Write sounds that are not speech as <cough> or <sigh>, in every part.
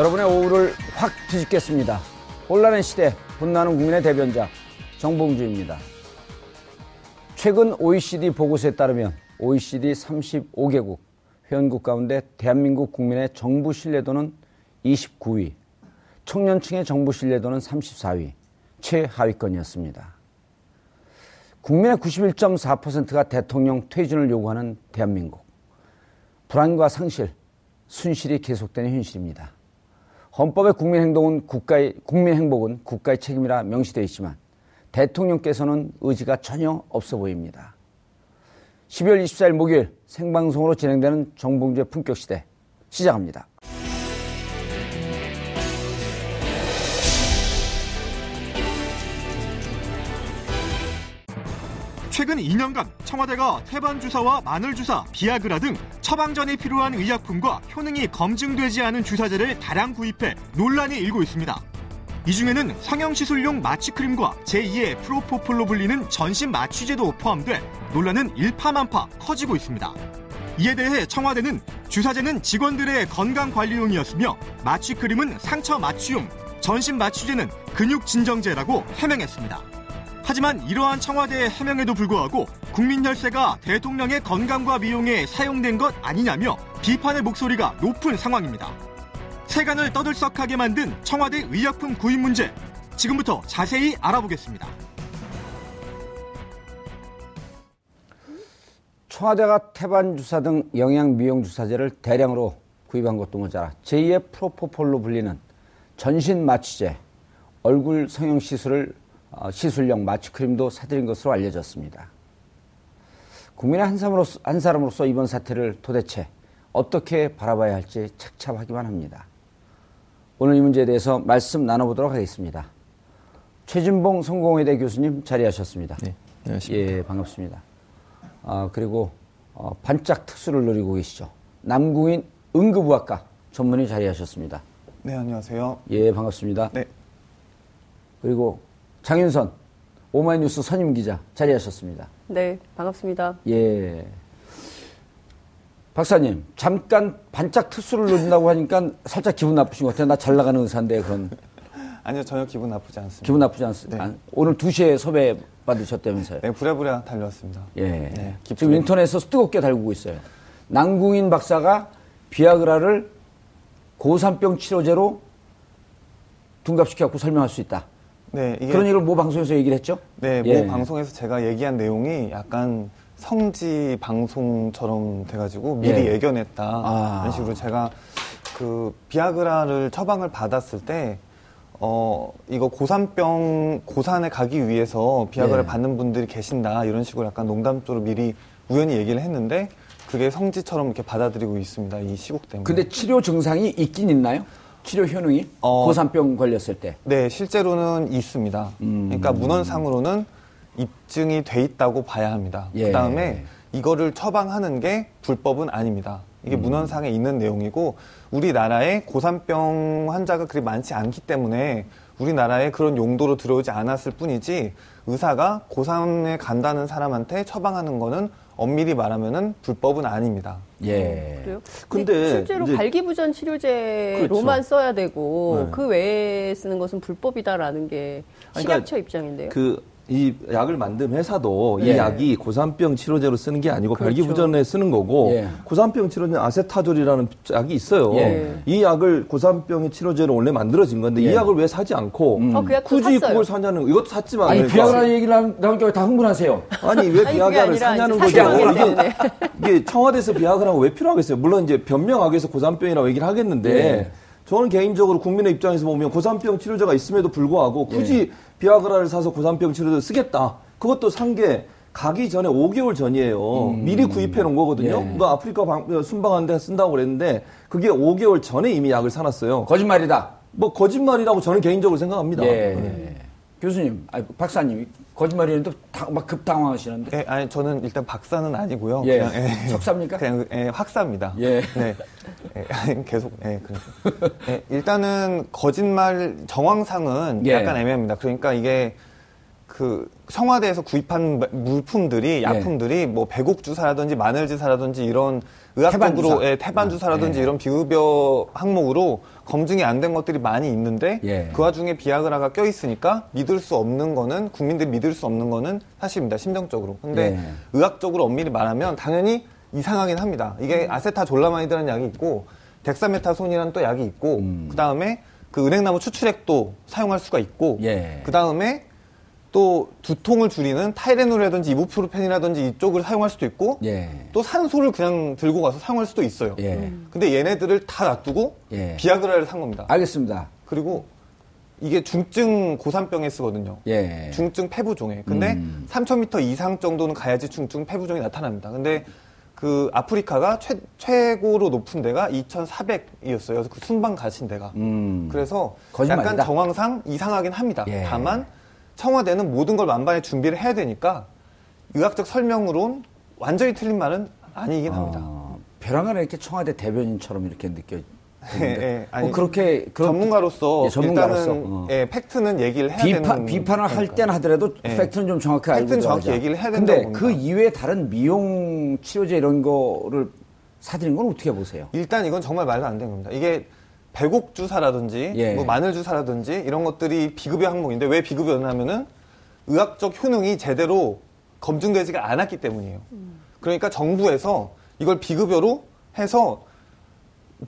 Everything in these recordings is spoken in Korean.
여러분의 오후를 확 뒤집겠습니다. 혼란의 시대, 분나는 국민의 대변자 정봉주입니다. 최근 OECD 보고서에 따르면 OECD 35개국 회원국 가운데 대한민국 국민의 정부 신뢰도는 29위, 청년층의 정부 신뢰도는 34위, 최하위권이었습니다. 국민의 91.4%가 대통령 퇴진을 요구하는 대한민국. 불안과 상실, 순실이 계속되는 현실입니다. 헌법의 국민 행동은 국가의 국민 행복은 국가의 책임이라 명시되어 있지만 대통령께서는 의지가 전혀 없어 보입니다. 12월 24일 목요일 생방송으로 진행되는 정봉주의 품격 시대 시작합니다. 최근 2년간 청와대가 태반 주사와 마늘 주사, 비아그라 등 처방전이 필요한 의약품과 효능이 검증되지 않은 주사제를 다량 구입해 논란이 일고 있습니다. 이 중에는 성형시술용 마취크림과 제2의 프로포폴로 불리는 전신 마취제도 포함돼 논란은 일파만파 커지고 있습니다. 이에 대해 청와대는 주사제는 직원들의 건강 관리용이었으며 마취크림은 상처 마취용, 전신 마취제는 근육 진정제라고 해명했습니다. 하지만 이러한 청와대의 해명에도 불구하고 국민 혈세가 대통령의 건강과 미용에 사용된 것 아니냐며 비판의 목소리가 높은 상황입니다. 세간을 떠들썩하게 만든 청와대 의약품 구입 문제 지금부터 자세히 알아보겠습니다. 청와대가 태반 주사 등 영양 미용 주사제를 대량으로 구입한 것도 모자라 제2의 프로포폴로 불리는 전신 마취제, 얼굴 성형 시술을 어, 시술용 마취크림도 사들인 것으로 알려졌습니다. 국민의 한 사람으로서, 한 사람으로서 이번 사태를 도대체 어떻게 바라봐야 할지 착잡하기만 합니다. 오늘 이 문제에 대해서 말씀 나눠보도록 하겠습니다. 최진봉 성공회대 교수님 자리하셨습니다. 네, 안녕하십니까. 예, 반갑습니다. 아, 그리고 어, 반짝 특수를 누리고 계시죠. 남궁인 응급의학과 전문의 자리하셨습니다. 네, 안녕하세요. 예, 반갑습니다. 네, 그리고 장윤선 오마이뉴스 선임 기자 자리하셨습니다. 네, 반갑습니다. 예. 박사님, 잠깐 반짝 특수를 누린다고 하니까 살짝 기분 나쁘신 것 같아요. 나 잘 나가는 의사인데 그런 <laughs> 아니요, 전혀 기분 나쁘지 않습니다. 기분 나쁘지 않습니다. 네. 오늘 2시에 섭외 받으셨다면서요. 네, 부랴부랴 달려왔습니다. 예. 네, 지금. 인터넷에서 뜨겁게 달구고 있어요. 남궁인 박사가 비아그라를 고산병 치료제로 둔갑시켜갖고 설명할 수 있다. 네, 그런 얘기를 모 방송에서 얘기를 했죠? 네, 예. 모 방송에서 제가 얘기한 내용이 약간 성지 방송처럼 돼가지고 미리 예. 예견했다 아. 이런 식으로 제가 그 비아그라를 처방을 받았을 때 어, 이거 고산병, 고산에 가기 위해서 비아그라를 예. 받는 분들이 계신다 이런 식으로 약간 농담적으로 미리 우연히 얘기를 했는데 그게 성지처럼 이렇게 받아들이고 있습니다 이 시국 때문에. 근데 치료 증상이 있긴 있나요? 치료 효능이? 어. 고산병 걸렸을 때. 네, 실제로는 있습니다. 음. 그러니까 문헌상으로는 입증이 돼 있다고 봐야 합니다. 예. 그 다음에 이거를 처방하는 게 불법은 아닙니다. 이게 음. 문헌상에 있는 내용이고 우리나라에 고산병 환자가 그리 많지 않기 때문에 우리나라에 그런 용도로 들어오지 않았을 뿐이지 의사가 고산에 간다는 사람한테 처방하는 거는 엄밀히 말하면은 불법은 아닙니다. 예. 그래요? 근데 실제로 이제- 발기부전 치료제로만 그렇죠. 써야 되고 네. 그 외에 쓰는 것은 불법이다라는 게 그러니까 식약처 입장인데요. 그 이 약을 만든 회사도 예. 이 약이 고산병 치료제로 쓰는 게 아니고 그렇죠. 발기부전에 쓰는 거고 예. 고산병 치료제는 아세타졸이라는 약이 있어요. 예. 이 약을 고산병의 치료제로 원래 만들어진 건데 예. 이 약을 왜 사지 않고 어, 그 약도 굳이 샀어요. 그걸 사냐는 이것도 샀지만 아니 비아그라 얘기를 나- 나오니까 왜다 흥분하세요. 아니 왜 <laughs> 아니, 그게 비아그라를 아니라 사냐는 거죠. 이게. 이게 청와대에서 비아그라가 왜 필요하겠어요? 물론 이제 변명하기 위해서 고산병이라고 얘기를 하겠는데 예. 저는 개인적으로 국민의 입장에서 보면 고산병 치료제가 있음에도 불구하고 예. 굳이 비아그라를 사서 고산병 치료제 쓰겠다. 그것도 산 게 가기 전에 5개월 전이에요. 미리 구입해 놓은 거거든요. 음. 예. 그 아프리카 방- 순방한 데 쓴다고 그랬는데 그게 5개월 전에 이미 약을 사놨어요. 거짓말이다. 뭐 거짓말이라고 저는 개인적으로 생각합니다. 예. 교수님, 아니, 박사님 박사님 막 급당황하시는데. 예, 아니 저는 일단 박사는 아니고요. 예. 그냥, 예. 석사입니까? 그냥 예, 학사입니다. 예. 네. 예, 계속 예, 그래서 예, 일단은 거짓말 정황상은 예. 약간 애매합니다. 그러니까 이게 그 청와대에서 구입한 물품들이 약품들이 뭐 배곡 주사라든지 마늘 주사라든지 이런 태반 의학적으로 주사. 예, 태반 주사라든지 예. 이런 비급여 항목으로 검증이 안 된 것들이 많이 있는데 예. 그 와중에 비아그라가 껴 있으니까 믿을 수 없는 거는 국민들이 믿을 수 없는 거는 사실입니다. 심정적으로. 근데 예. 의학적으로 엄밀히 말하면 당연히 이상하긴 합니다. 이게 음. 아세타졸라마이드라는 약이 있고 덱사메타손이라는 또 약이 있고 음. 그 다음에 그 은행나무 추출액도 사용할 수가 있고 예. 그 다음에 또 두통을 줄이는 타이레놀이라든지 이부프로펜이라든지 이쪽을 사용할 수도 있고 예. 또 산소를 그냥 들고 가서 사용할 수도 있어요. 예. 근데 얘네들을 다 놔두고 예. 비아그라를 산 겁니다. 알겠습니다. 그리고 이게 중증 고산병에 쓰거든요. 예. 중증 폐부종에. 근데 음. 3,000m 이상 정도는 가야지 중증 폐부종이 나타납니다. 근데 그 아프리카가 최, 최고로 높은 데가 2,400이었어요. 그 순방 가신 데가. 음. 그래서 거짓말이다. 약간 정황상 이상하긴 합니다. 예. 다만 청와대는 모든 걸 만반에 준비를 해야 되니까 의학적 설명으론 완전히 틀린 말은 아니긴 합니다. 어, 벼랑간에 이렇게 청와대 대변인처럼 이렇게 느껴. <laughs> 예, 예. 아니, 뭐 그렇게 전문가로서 예, 전문가로서 일단은 어. 예, 팩트는 얘기를 해야 비판 되는 비판을 할. 때는 하더라도 예. 팩트는 좀 알고 팩트는 정확히. 얘기를 해야 근데 된다고 그. 이외에 다른 미용 치료제 이런 거를 사드린 건 어떻게 보세요? 일단 이건 정말 말도 안 되는 겁니다. 이게 배곡 주사라든지 예. 뭐 마늘 주사라든지 이런 것들이 비급여 항목인데 왜 비급여냐면은 의학적 효능이 제대로 검증되지가 않았기 때문이에요. 그러니까 정부에서 이걸 비급여로 해서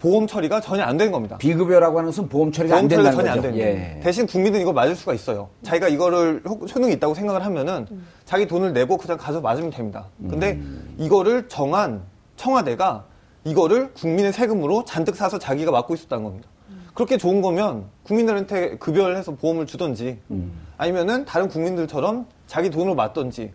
보험 처리가 전혀 안 된 겁니다. 비급여라고 하는 것은 보험 처리가 안 보험 처리가 된다는 전혀 안 거죠. 되는. 예. 대신 국민은 이걸 맞을 수가 있어요. 자기가 이거를 효- 효능이 있다고 생각을 하면은 자기 돈을 내고 그냥 가서 맞으면 됩니다. 근데 음. 이거를 정한 청와대가 이거를 국민의 세금으로 잔뜩 사서 자기가 맡고 있었다는 겁니다. 그렇게 좋은 거면 국민들한테 급여를 해서 보험을 주던지 음. 아니면은 다른 국민들처럼 자기 돈으로 맞던지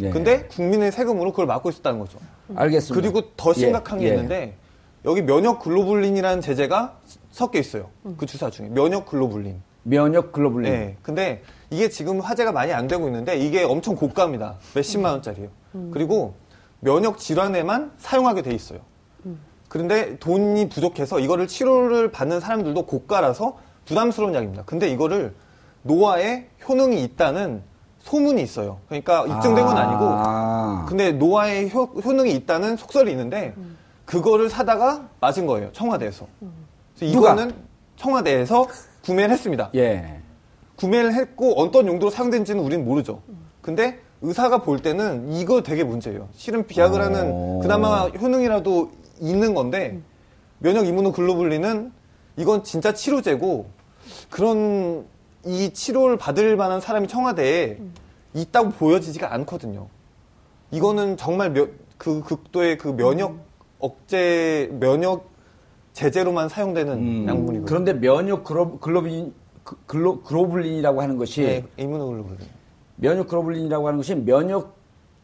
예. 근데 국민의 세금으로 그걸 맡고 있었다는 거죠. 알겠습니다. 그리고 더 심각한 예, 게 예. 있는데 여기 면역 글로불린이라는 제제가 섞여 있어요. 그 주사 중에 면역 글로불린. 면역 글로불린. 네. 근데 이게 지금 화제가 많이 안 되고 있는데 이게 엄청 고가입니다. 몇십만 원짜리예요. 그리고 면역 질환에만 사용하게 돼 있어요. 그런데 돈이 부족해서 이거를 치료를 받는 사람들도 고가라서 부담스러운 약입니다. 근데 이거를 노화에 효능이 있다는 소문이 있어요. 그러니까 입증된 건 아니고 아. 근데 노화에 효, 효능이 있다는 속설이 있는데 그거를 사다가 맞은 거예요. 청와대에서. 그래서 누가? 이거는 청와대에서 구매를 했습니다. 예. 구매를 했고 어떤 용도로 사용된지는 우리는 모르죠. 근데 의사가 볼 때는 이거 되게 문제예요. 실은 오. 그나마 효능이라도 있는 건데 면역 이무노글로불린은 이건 진짜 치료제고 그런 이 치료를 받을 만한 사람이 청와대에 있다고 보여지지가 않거든요. 이거는 정말 며- 그 극도의 그 면역 억제 면역 제제로만 사용되는 음. 약물이거든요. 그런데 면역 글로, 글로빈 그- 글로, 글로불린이라고 하는 것이 네, immunoglobulin. 면역 글로불린이라고 하는 것이 면역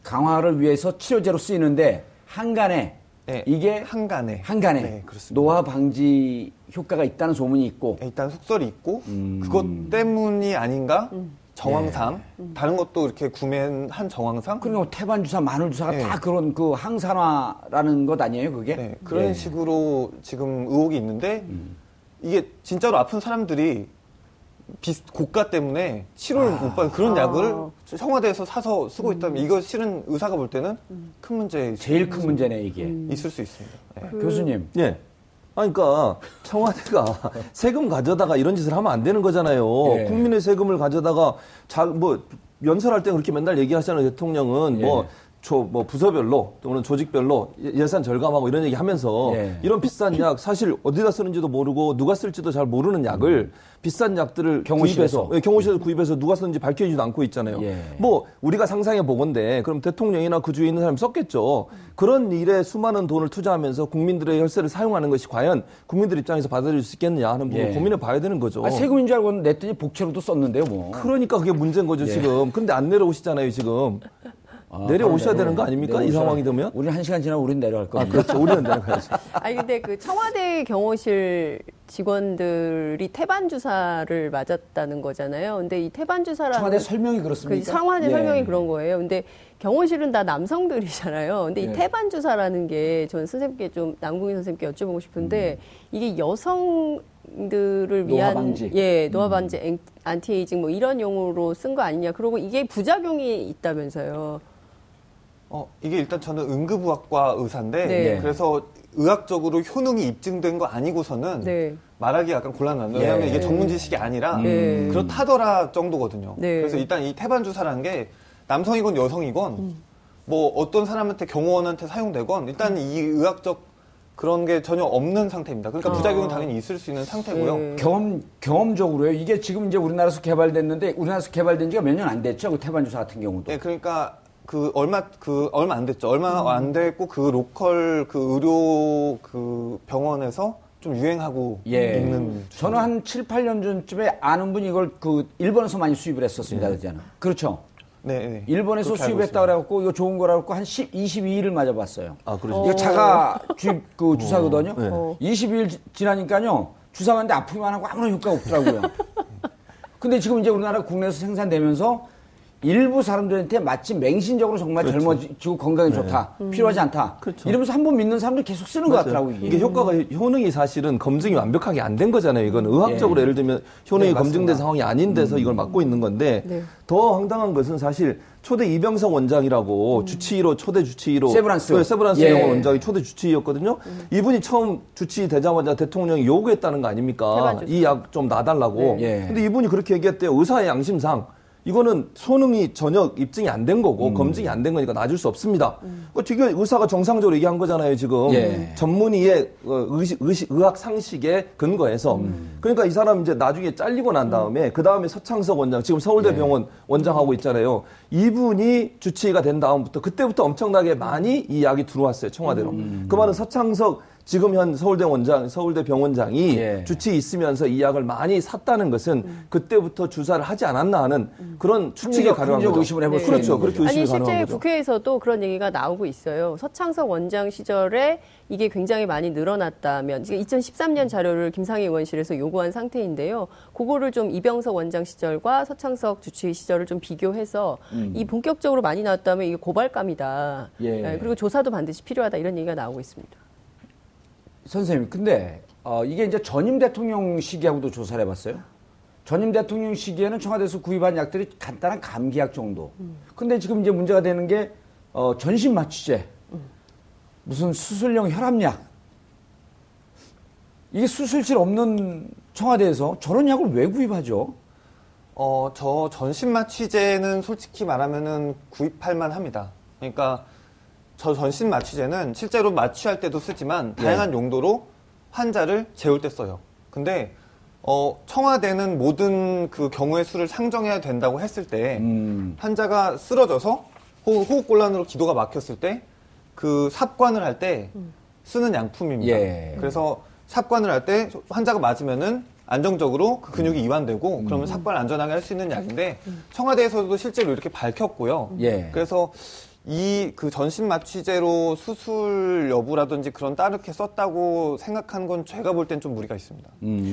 강화를 위해서 치료제로 쓰이는데 항간에 네, 이게 한간에. 한간에. 네, 그렇습니다. 노화 방지 효과가 있다는 소문이 있고. 일단 속설이 있고 음. 그것 때문이 아닌가? 정황상. 다른 것도 이렇게 구매한 정황상? 그리고 태반 주사, 마늘 주사가 네. 다 그런 그 항산화라는 것 아니에요, 그게? 네, 그런 예. 식으로 지금 의혹이 있는데 이게 진짜로 아픈 사람들이 비- 고가 때문에 치료를 못 받는 그런 약을 청와대에서 사서 쓰고 있다면 이거 실은 의사가 볼 때는 큰 문제 제일 큰 문제네 이게. 있을 수 있습니다. 네. 교수님, 예. 아, 그러니까 청와대가 <laughs> 세금 가져다가 이런 짓을 하면 안 되는 거잖아요. 예. 국민의 세금을 가져다가 자, 뭐 연설할 때 그렇게 맨날 얘기하잖아요. 대통령은 예. 뭐. 조, 뭐 부서별로 또는 조직별로 예- 예산 절감하고 이런 얘기 하면서 예. 이런 비싼 약 사실 어디다 쓰는지도 모르고 누가 쓸지도 잘 모르는 약을 비싼 약들을 경호실에서. 구입해서 예, 경호실에서 구입해서 누가 썼는지 밝혀지지도 않고 있잖아요. 예. 뭐 우리가 상상해 보건데 그럼 대통령이나 그 주위에 있는 사람이 썼겠죠. 그런 일에 수많은 돈을 투자하면서 국민들의 혈세를 사용하는 것이 과연 국민들 입장에서 받아들일 수 있겠느냐 하는 부분 예. 을 고민해 봐야 되는 거죠. 아, 세금인 줄 알고 냈더니 복채로도 썼는데요, 뭐. 그러니까 그게 문제인 거죠 예. 지금. 근데 안 내려오시잖아요 지금. 아, 내려오셔야. 되는 거 아닙니까? 이 내려오셔야- 상황이 되면? 우리 한 시간 지나면 우린 내려갈 아 겁니다. 그렇죠. 우리는 내려가야죠. <laughs> 아니 근데 그 청와대 경호실 직원들이 태반 주사를 맞았다는 거잖아요. 근데 이 태반 주사라는 청와대 설명이 그렇습니까? 그 청와대 예. 설명이 그런 거예요. 근데 경호실은 다 남성들이잖아요. 근데 예. 이 태반 주사라는 게 저는 선생님께 좀 남궁인 선생님께 여쭤보고 싶은데 이게 여성 들을 노화 위한 방지. 예 노화 방지 엔- 안티에이징 뭐 이런 용어로 쓴 거 아니냐. 그리고 이게 부작용이 있다면서요. 어, 이게 일단 저는 응급의학과 의사인데 네. 그래서 의학적으로 효능이 입증된 거 아니고서는 네. 말하기 약간 곤란합니다. 왜냐하면 예. 이게 전문 지식이 아니라 네. 그렇다더라 정도거든요. 네. 그래서 일단 이 태반 주사라는 게 남성이건 여성이건 뭐 어떤 사람한테 경호원한테 사용되건 일단 이 의학적 그런 게 전혀 없는 상태입니다. 그러니까 아. 부작용은 당연히 있을 수 있는 상태고요. 네. 경험 경험적으로요. 이게 지금 이제 우리나라에서 개발됐는데 우리나라에서 개발된 지가 몇 년 안 됐죠. 그 태반 주사 같은 경우도. 네, 그러니까 그 얼마 그 얼마 안 됐죠. 얼마 음. 안 됐고 그 로컬 그 의료 그 병원에서 좀 유행하고 예. 있는 저는 한 7, 8년 전쯤에 아는 분이 이걸 그 일본에서 많이 수입을 했었습니다. 그러잖아. 그렇죠. 네, 네. 일본에서 그렇게 알고 수입했다 있습니다. 그래갖고 이거 좋은 거라 갖고 한 10, 22일을 맞아봤어요. 아 그러죠. 이거 자가 주입 그 주사거든요. 네. 어. 22일 지- 지나니까요. 주사 맞는데 아프기만 하고 아무런 효과가 없더라고요. <laughs> 근데 지금 이제 우리나라 국내에서 생산되면서 일부 사람들한테 마치 맹신적으로 정말 젊어지고 건강에 좋다. 필요하지 않다. 그렇죠. 이러면서 한 번 믿는 사람들이 계속 쓰는 것 같더라고요. 이게 효과가 효능이 사실은 검증이 완벽하게 안 된 거잖아요. 이건 의학적으로 예. 예를 들면 효능이 네, 검증된. 상황이 아닌 데서 이걸 막고 있는 건데 네. 더 황당한 것은 사실 초대 이병성 원장이라고 주치의로 초대 주치의로 세브란스. 네, 세브란스 예. 원장이 초대 주치의였거든요. 이분이 처음 주치의 되자마자 대통령이 요구했다는 거 아닙니까? 이 약 좀 놔달라고. 네. 예. 근데 이분이 그렇게 얘기했대요. 의사의 양심상 이거는 소능이 전혀 입증이 안 된 거고 음. 검증이 안 된 거니까 놔줄 수 없습니다. 그 되게 의사가 정상적으로 얘기한 거잖아요 지금 예. 전문의의 어, 의식, 의식, 의학 상식에 근거해서 음. 그러니까 이 사람 이제 나중에 잘리고 난 다음에 그 다음에 서창석 원장 지금 예. 서울대병원 원장하고 있잖아요. 이분이 주치의가 된 다음부터 그때부터 엄청나게 많이 이 약이 들어왔어요 청와대로. 음. 그 말은 서창석 지금 현 서울대 원장, 서울대 병원장이 예. 주치의 있으면서 이 약을 많이 샀다는 것은 그때부터 주사를 하지 않았나 하는 그런 추측이 합리적- 가능한 거죠. 의심을 해볼 네. 그렇죠. 있는 그렇게. 의심이 아니 실제 가능한 거죠. 국회에서도 그런 얘기가 나오고 있어요. 서창석 원장 시절에 이게 굉장히 많이 늘어났다면 지금 2013년 자료를 김상희 의원실에서 요구한 상태인데요. 그거를 좀 이병석 원장 시절과 서창석 주치의 시절을 좀 비교해서 이 본격적으로 많이 나왔다면 이게 고발감이다. 음. 예. 네, 그리고 조사도 반드시 필요하다 이런 얘기가 나오고 있습니다. 선생님, 근데 어, 이게 이제 전임 대통령 시기하고도 조사를 해봤어요. 전임 대통령 시기에는 청와대에서 구입한 약들이 간단한 감기약 정도. 근데 지금 이제 문제가 되는 게 어, 전신 마취제, 무슨 수술용 혈압약. 이게 수술실 없는 청와대에서 저런 약을 왜 구입하죠? 어, 저 전신 마 취제는 솔직히 말하면은 구입할 만합니다. 그러니까 저 전신 마 취제는 실제로 마취할 때도 쓰지만 다양한 용도로 환자를 재울 때 써요. 근데 어, 청와대는 모든 그 경우의 수를 상정해야 된다고 했을 때 음. 환자가 쓰러져서 호흡, 호흡곤란으로 기도가 막혔을 때 그 삽관을 할 때 쓰는 양품입니다. 예. 그래서 삽관을 할 때 환자가 맞으면은 안정적으로 그 근육이 이완되고 그러면 삽관을 안전하게 할 수 있는 약인데 청와대에서도 실제로 이렇게 밝혔고요. 예. 그래서 이 그 전신 마취제로 수술 여부라든지 그런 따르게 썼다고 생각한 건 제가 볼 땐 좀 무리가 있습니다.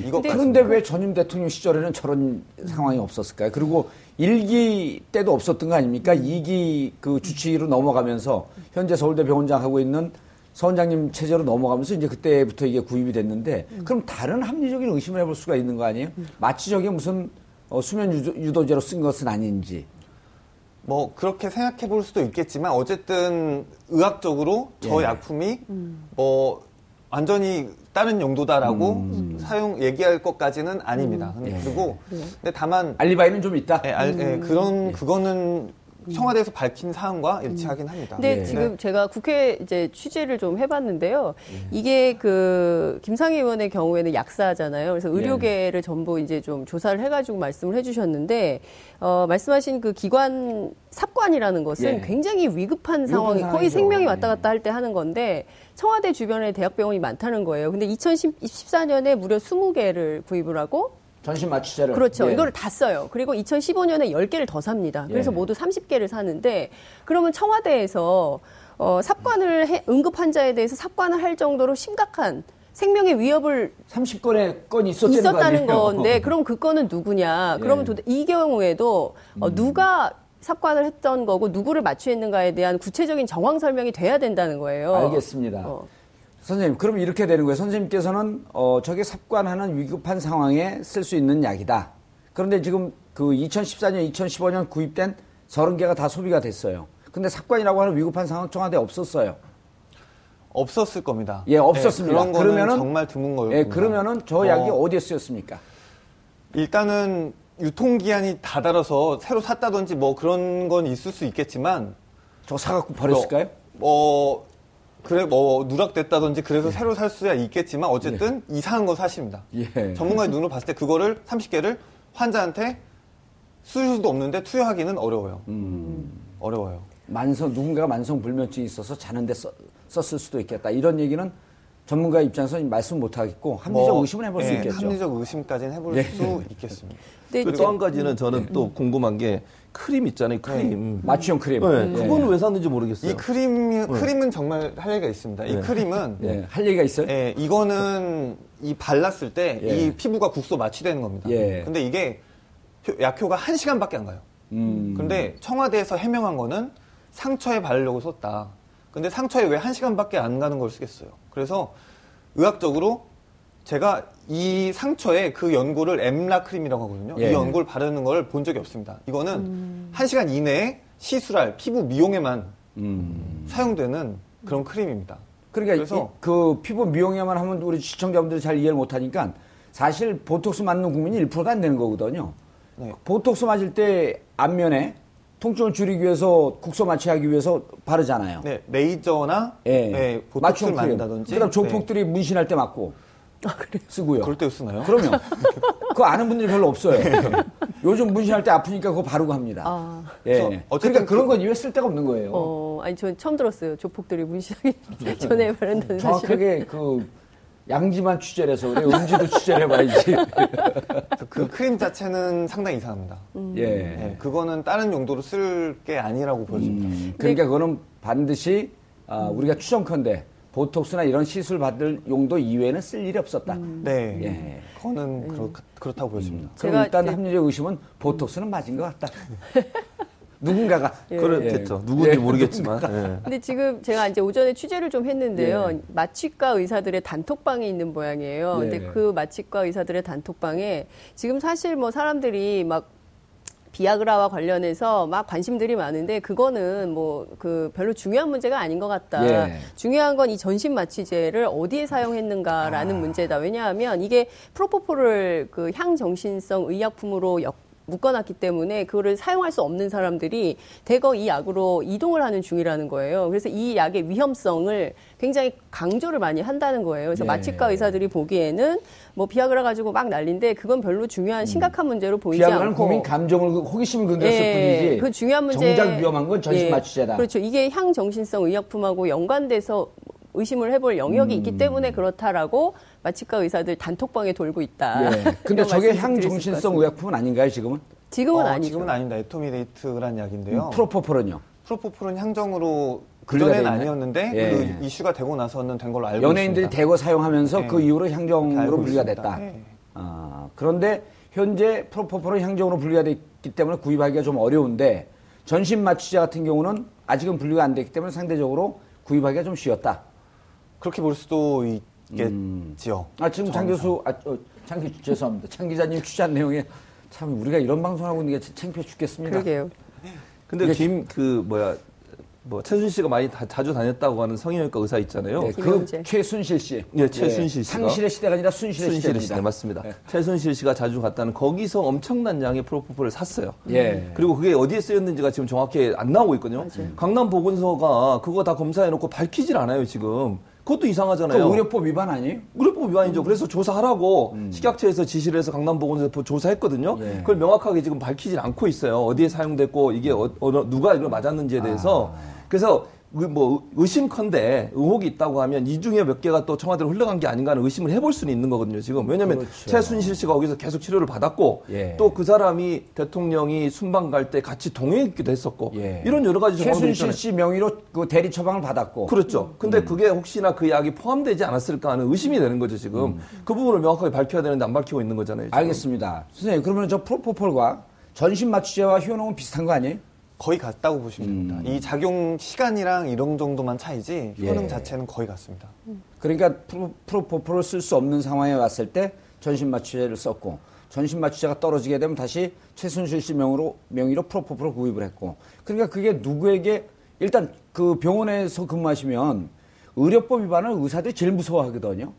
이거 그런데 왜 전임 대통령 시절에는 저런 상황이 없었을까요? 그리고 일기 때도 없었던 거 아닙니까? 이기그 주치의로 넘어가면서 현재 서울대 병원장 하고 있는 서 원장님 체제로 넘어가면서 이제 그때부터 이게 구입이 됐는데 그럼 다른 합리적인 의심을 해볼 수가 있는 거 아니에요? 마치 저게 무슨 어, 수면 유도, 유도제로 쓴 것은 아닌지. 뭐 그렇게 생각해 볼 수도 있겠지만 어쨌든 의학적으로 저 예. 약품이 뭐 완전히 다른 용도다라고 음. 사용 얘기할 것까지는 아닙니다. 근데 예. 그리고 근데 다만 알리바이는 좀 있다. 예, 알- 예, 음. 그런 그거는 청와대에서 밝힌 사항과 일치하긴 합니다. 근데 예. 지금 제가 국회 이제 취재를 좀 해봤는데요. 예. 이게 그 김상희 의원의 경우에는 약사잖아요. 예. 그래서 의료계를 전부 이제 좀 조사를 해가지고 말씀을 해주셨는데 어, 말씀하신 그 기관 삽관이라는 것은 예. 굉장히 위급한 상황이 거의. 생명이 왔다 예. 갔다 할 때 하는 건데 청와대 주변에 대학병원이 많다는 거예요. 근데 2014년에 무려 20개를 구입을 하고 전신 마취제를. 그렇죠. 예. 이거를 다 써요. 그리고 2015년에 10개를 더 삽니다. 그래서 예. 모두 30개를 사는데 그러면 청와대에서 어, 삽관을 해, 응급 환자에 대해서 삽관을 할 정도로 심각한 생명의 위협을 30건의 건이 있었다는? 건데 <laughs> 그럼 그 건은 누구냐? 그러면 예. 음. 도대- 이 경우에도 어, 누가 삽관을 했던 거고 누구를 마취했는가에 대한 구체적인 정황 설명이 돼야 된다는 거예요. 알겠습니다. 어. 선생님, 그럼 이렇게 되는 거예요. 선생님께서는 어, 저게 삽관하는 위급한 상황에 쓸 수 있는 약이다. 그런데 지금 그 2014년, 2015년 구입된 30개가 다 소비가 됐어요. 근데 삽관이라고 하는 위급한 상황 청와대 에 없었어요. 없었을 겁니다. 예, 없었습니다. 그런 거는 그러면은 정말 드문 거예요. 예, 그러면은 저 약이 어, 어, 디에 쓰였습니까? 일단은 유통기한이 다 달아서 새로 샀다든지 뭐 그런 건 있을 수 있겠지만 저 사갖고 버렸을까요? 뭐 그래 뭐 누락됐다든지 그래서 새로 살 수야 있겠지만 어쨌든 이상한 건 사실입니다. 예. 전문가의 눈으로 봤을 때 그거를 30개를 환자한테 쓸 수도 없는데 투여하기는 어려워요. 음. 어려워요. 만성 누군가가 만성 불면증이 있어서 자는데 써- 썼을 수도 있겠다. 이런 얘기는 전문가 입장에서 말씀 못 하겠고 합리적 뭐, 의심은 해볼 수 예, 있겠죠. 합리적 의심까지는 해볼 예. 수 있겠습니다. 근데 또한 가지는 저는 또 궁금한 게 크림 있잖아요. 크림. 마취용 크림. 네, 예. 그거는 왜 샀는지 모르겠어요. 이 크림 크림은 정말 할 얘기가 있습니다. 이 크림은 예, 할 얘기가 있어요? 예, 이거는 이 발랐을 때 이 예. 피부가 국소 마취되는 겁니다. 예. 근데 이게 효- 약효가 한시간밖에 안 가요. 음. 근데 청와대에서 해명한 거는 상처에 바르려고 썼다. 근데 상처에 왜 한시간밖에 안 가는 걸 쓰겠어요. 그래서 의학적으로 제가 이 상처에 그 연고를 엠라 크림이라고 하거든요. 예. 이 연고를 바르는 걸 본 적이 없습니다. 이거는 한시간 이내에 시술할 피부 미용에만 음. 사용되는 그런 크림입니다. 그러니까 그래서- 이- 그 피부 미용에만 하면 우리 시청자분들이 잘 이해를 못 하니까 사실 보톡스 맞는 국민이 1%도 안 되는 거거든요. 네. 보톡스 맞을 때 앞면에 통증을 줄이기 위해서 국소 마취하기 위해서 바르잖아요. 네, 레이저나 예. 네, 보톡스를. 맞는다든지 그다음 조폭들이 문신할 때 맞고 쓰고요. 네. 그럴 때 쓰나요? 그러면 <laughs> 그거 아는 분들이 별로 없어요. <laughs> 요즘 문신할 때 아프니까 그거 바르고 합니다. 아. 예. 그러니까 그런 그- 건 이외 쓸 데가 없는 거예요. 어, 아니 전 처음 들었어요. 조폭들이 문신하기 <laughs> 전에 바른다는 사실을. 정확하게 그 양지만 취재를 해서 그래 음지도 취재를 해봐야지. 그 크림 자체는 상당히 이상합니다. 예. 네, 그거는 다른 용도로 쓸 게 아니라고 보여집니다. 음, 그러니까 그거는 반드시 아, 우리가 추정컨대 보톡스나 이런 시술 받을 용도 이외에는 쓸 일이 없었다. 네, 예. 그거는 그렇, 그렇다고 보여집니다. 그럼 일단 이제- 합리적 의심은 보톡스는 맞은 것 같다. <laughs> 누군가가 그렇겠죠. 예. 누군지 예, 모르겠지만. 예. 근데 지금 제가 이제 오전에 취재를 좀 했는데요. 예. 마취과 의사들의 단톡방이 있는 모양이에요. 예. 근데 그 마취과 의사들의 단톡방에 지금 사실 뭐 사람들이 막 비아그라와 관련해서 막 관심들이 많은데 그거는 뭐 그 별로 중요한 문제가 아닌 것 같다. 예. 중요한 건 이 전신 마취제를 어디에 사용했는가라는 아. 문제다. 왜냐하면 이게 프로포폴을 그 향정신성 의약품으로 역- 묶어놨기 때문에 그거를 사용할 수 없는 사람들이 대거 이 약으로 이동을 하는 중이라는 거예요. 그래서 이 약의 위험성을 굉장히 강조를 많이 한다는 거예요. 그래서 예. 마취과 의사들이 보기에는 뭐 비아그라 가지고 막 난린데 그건 별로 중요한 심각한 문제로 보이지 않고 국민 감정을 호기심을 건드렸을 예, 뿐이지. 그 중요한 문제 정작 위험한 건 전신 예, 마취제다. 그렇죠. 이게 향정신성 의약품하고 연관돼서 의심을 해볼 영역이 음. 있기 때문에 그렇다라고 마취과 의사들 단톡방에 돌고 있다. 예. 근데 저게 향정신성. 의약품은 아닌가요 지금은? 지금은 어, 아니죠. 지금은 아닙니다. etomidate라는 약인데요. 음, 프로포폴은요. 프로포폴은 향정으로 있나요? 아니었는데 예. 그 이슈가 되고 나서는 된 걸로 알고 연예인들이 있습니다. 대거 사용하면서 네. 그 이후로 향정으로 분류가 있습니다. 됐다. 네. 아, 그런데 현재 프로포폴은 향정으로 분류가 됐기 때문에 구입하기가 좀 어려운데 전신 마취제 같은 경우는 아직은 분류가 안 됐기 때문에 상대적으로 구입하기가 좀 쉬웠다. 그렇게 볼 수도 음. 있겠지요. 아, 지금 장 교수, 아, 어, 장 기, 죄송합니다. 장 기자님 취재한 내용에 참 우리가 이런 방송하고 있는 게 창피해 죽겠습니다. 그러게요. 근데 김 그 뭐야 뭐 최순실 씨가 많이 다- 자주 다녔다고 하는 성형외과 의사 있잖아요. 예, 그. 최순실 씨. 예, 최순실 씨가. 상실의 시대가 아니라 순실의 순실의 시대입니다. 시대 맞습니다. 예. 최순실 씨가 자주 갔다는 거기서 엄청난 양의 프로포폴을 샀어요. 예. 그리고 그게 어디에 쓰였는지가 지금 정확히 안 나오고 있거든요. 강남 보건소가 그거 다 검사해 놓고 밝히질 않아요 지금. 그것도 그 이상하잖아요. 의료법 위반 아니에요? 의료법 위반이죠. 그래서 조사하라고 식약처에서 지시를 해서 강남보건소에서 조사했거든요. 예. 그걸 명확하게 지금 밝히질 않고 있어요. 어디에 사용됐고 이게 어, 어, 누가 이걸 맞았는지에 대해서. 그래서 의- 뭐 의심컨대 의혹이 있다고 하면 이 중에 몇 개가 또 청와대로 흘러간 게 아닌가 하는 의심을 해볼 수는 있는 거거든요. 지금 왜냐하면 그렇죠. 최순실 씨가 거기서 계속 치료를 받았고 예. 또그 사람이 대통령이 순방 갈 때 같이 동행했기도 했었고 예. 이런 여러 가지 정황들이 최순실. 씨 명의로 그 대리 처방을 받았고. 그렇죠. 근데 그게 혹시나 그 약이 포함되지 않았을까 하는 의심이 되는 거죠, 지금. 그 부분을 명확하게 밝혀야 되는데 안 밝히고 있는 거잖아요. 지금. 알겠습니다. 선생님, 그러면 저 프로포폴과 전신 마취제와 효능은 비슷한 거 아니에요? 거의 같다고 보시면 됩니다. 이 작용 시간이랑 이런 정도만 차이지 효능 예. 자체는 거의 같습니다. 그러니까 프로, 프로포폴을 쓸 수 없는 상황에 왔을 때 전신 마취제를 썼고 전신 마취제가 떨어지게 되면 다시 최순실 씨 명으로 명의로 프로포폴을 구입을 했고 그러니까 그게 누구에게 일단 그 병원에서 근무하시면 의료법 위반을 의사들이 제일 무서워하거든요.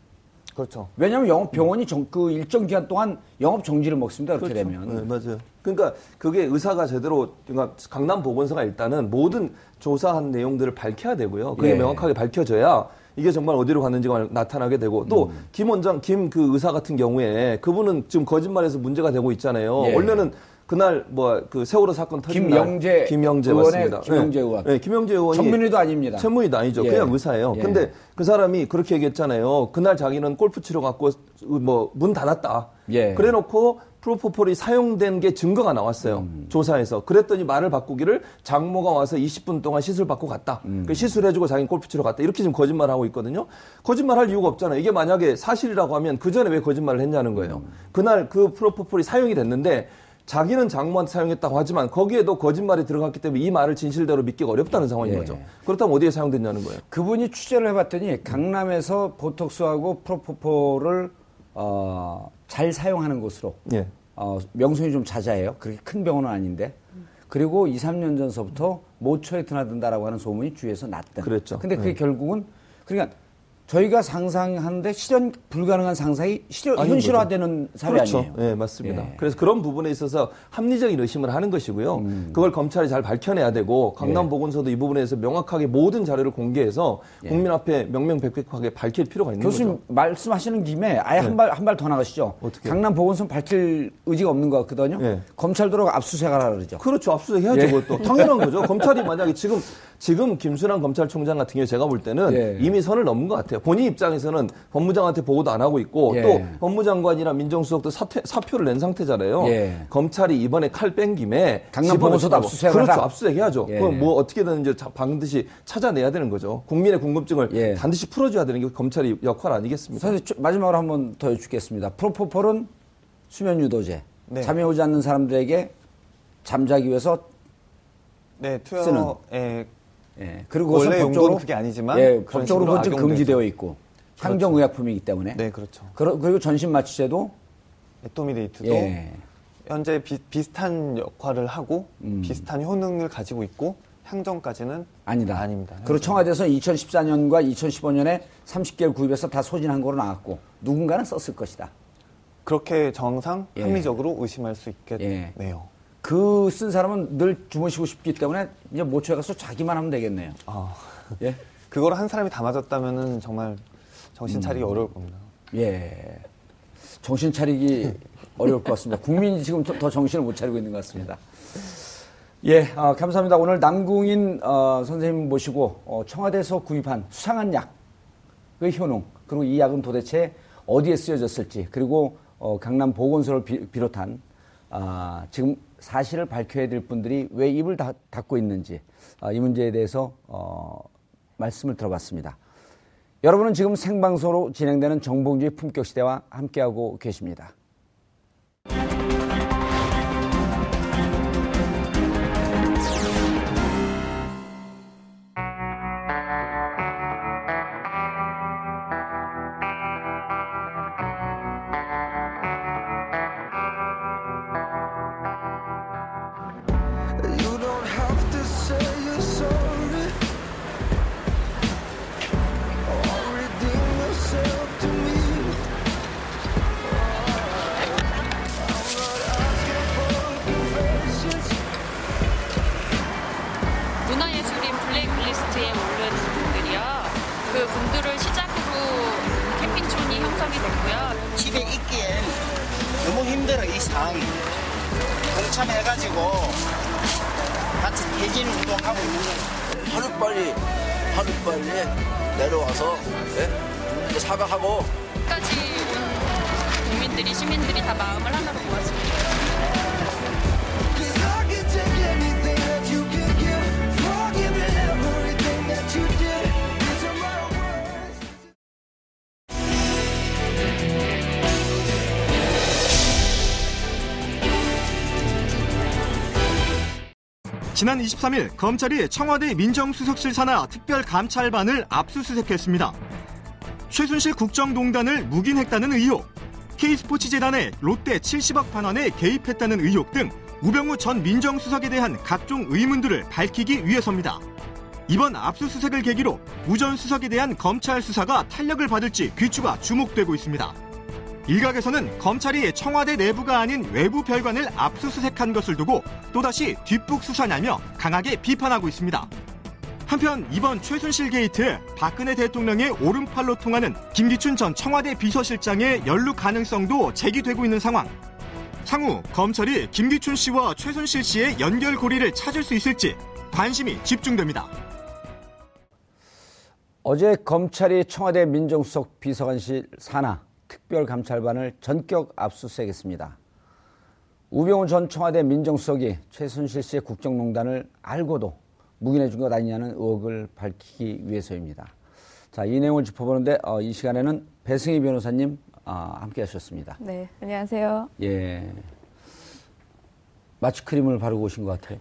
그렇죠. 왜냐하면 영업 병원이 정- 그 일정 기간 동안 영업 정지를 먹습니다. 그렇게 그렇죠. 되면. 네, 맞아요. 그러니까 그게 의사가 제대로 그러니까 강남 보건소가 일단은 모든 조사한 내용들을 밝혀야 되고요. 그게 예. 명확하게 밝혀져야 이게 정말 어디로 갔는지가 나타나게 되고 또 음. 김 원장 김 그 의사 같은 경우에 그분은 지금 거짓말해서 문제가 되고 있잖아요. 예. 원래는 그날 뭐 그 세월호 사건 터진 김영재 날 김영재 의원의 맞습니다. 김영재 네. 의원. 네, 김영재 의원이 전문의도 아닙니다. 전문의도 아니죠. 예. 그냥 의사예요. 예. 근데 그 사람이 그렇게 얘기했잖아요. 그날 자기는 골프 치러 갔고 뭐 문 닫았다. 예. 그래 놓고 프로포폴이 사용된 게 증거가 나왔어요. 음. 조사에서. 그랬더니 말을 바꾸기를 장모가 와서 20분 동안 시술 받고 갔다. 음. 그 시술해주고 자기는 골프 치러 갔다. 이렇게 지금 거짓말하고 있거든요. 거짓말할 이유가 없잖아요. 이게 만약에 사실이라고 하면 그 전에 왜 거짓말을 했냐는 거예요. 음. 그날 그 프로포폴이 사용이 됐는데 자기는 장모한테 사용했다고 하지만 거기에도 거짓말이 들어갔기 때문에 이 말을 진실대로 믿기가 어렵다는 상황인 예. 거죠. 그렇다면 어디에 사용됐냐는 거예요. 그분이 취재를 해봤더니 강남에서 보톡스하고 프로포폴을 어, 잘 사용하는 곳으로 예. 어, 명성이 좀 자자해요. 그렇게 큰 병원은 아닌데. 그리고 2, 3년 전서부터 모처에 드나든다라고 하는 소문이 주위에서 났던. 그랬죠. 근데 그게 네. 결국은 그러니까 저희가 상상하는데 실현 불가능한 상상이 실현, 현실화되는 사회 그렇죠. 아니에요. 네, 맞습니다. 예. 음. 그래서 그런 부분에 있어서 합리적인 의심을 하는 것이고요. 그걸 검찰이 잘 밝혀내야 되고 강남 예. 보건소도 이 부분에 서 명확하게 모든 자료를 공개해서 국민 앞에 명명백백하게 밝힐 필요가 있는 예. 교수님 거죠. 말씀하시는 김에 아예 한발 한 발 더 나가시죠. 어떻게? 강남 보건소 밝힐 의지가 없는 것 같거든요. 예. 검찰 들어 압수수색하라 그러죠. 그렇죠. 압수수색 해야죠. 예. 그것도. 당연한 거죠. 검찰이 만약에 지금, 지금 김순환 검찰총장 같은 경우에 제가 볼 때는 예. 이미 선을 넘은 것 같아요. 본인 입장에서는 법무장한테 보고도 안 하고 있고 예. 또 법무장관이나 민정수석도 사퇴, 사표를 낸 상태잖아요. 예. 검찰이 이번에 칼 뺀 김에 강남 보건소도 집어넣으라고. 압수수색을 그렇죠. 하라. 압수수색 해야죠. 예. 그럼 뭐 어떻게 되는지 자- 반드시 찾아내야 되는 거죠. 국민의 궁금증을 예. 반드시 풀어줘야 되는 게 검찰의 역할 아니겠습니까? 선생님 저- 마지막으로 한 번더 여쭙겠습니다. 프로포폴은 수면 유도제. 네. 잠이 오지 않는 사람들에게 잠자기 위해서 네, 쓰는. 투여에 예. 그리고 원래 용도는 그게 아니지만 예, 법적으로 그건 좀. 금지되어 있고 향정의약품이기 때문에 네, 그렇죠. 그러- 그리고 전신 마취제도 에토미데이트도 예. 현재 비, 비슷한 역할을 하고 음. 비슷한 효능을 가지고 있고 향정까지는 아니다. 아닙니다. 그리고 청와대에서 2014년과 2015년에 30개를 구입해서 다 소진한 거로 나왔고 누군가는 썼을 것이다. 그렇게 정상 예. 합리적으로 의심할 수 예. 있겠네요. 그 쓴 사람은 늘 주무시고 싶기 때문에 이제 모처에 가서 자기만 하면 되겠네요. 아, 예. 그걸 한 사람이 다 맞았다면은 정말 정신 음. 차리기 어려울 겁니다. 예. 정신 차리기 어려울 것 같습니다. 국민이 지금 더, 더 정신을 못 차리고 있는 것 같습니다. 예, 아, 감사합니다. 오늘 남궁인 어, 선생님 모시고 어, 청와대에서 구입한 수상한 약의 효능 그리고 이 약은 도대체 어디에 쓰여졌을지 그리고 어, 강남 보건소를 비, 비롯한 아, 지금 사실을 밝혀야 될 분들이 왜 입을 닫, 닫고 있는지 아, 이 문제에 대해서 어, 말씀을 들어봤습니다. 여러분은 지금 생방송으로 진행되는 정봉주의 품격 시대와 함께하고 계십니다. 지난 23일 검찰이 청와대 민정수석실 산하 특별감찰반을 압수수색했습니다. 최순실 국정농단을 묵인했다는 의혹, K스포츠재단의 롯데 70억 반환에 개입했다는 의혹 등 우병우 전 민정수석에 대한 각종 의문들을 밝히기 위해서입니다. 이번 압수수색을 계기로 우 전 수석에 대한 검찰 수사가 탄력을 받을지 귀추가 주목되고 있습니다. 일각에서는 검찰이 청와대 내부가 아닌 외부 별관을 압수수색한 것을 두고 또다시 뒷북 수사냐며 강하게 비판하고 있습니다. 한편 이번 최순실 게이트 박근혜 대통령의 오른팔로 통하는 김기춘 전 청와대 비서실장의 연루 가능성도 제기되고 있는 상황. 향후 검찰이 김기춘 씨와 최순실 씨의 연결고리를 찾을 수 있을지 관심이 집중됩니다. 어제 검찰이 청와대 민정수석 비서관실 산하 특별감찰반을 전격 압수수색했습니다. 우병우 전 청와대 민정수석이 최순실 씨의 국정농단을 알고도 묵인해 준 것 아니냐는 의혹을 밝히기 위해서입니다. 자, 이 내용을 짚어보는데 어, 이 시간에는 배승희 변호사님 어, 함께 하셨습니다. 네, 안녕하세요. 예. 마취 크림을 바르고 오신 것 같아요.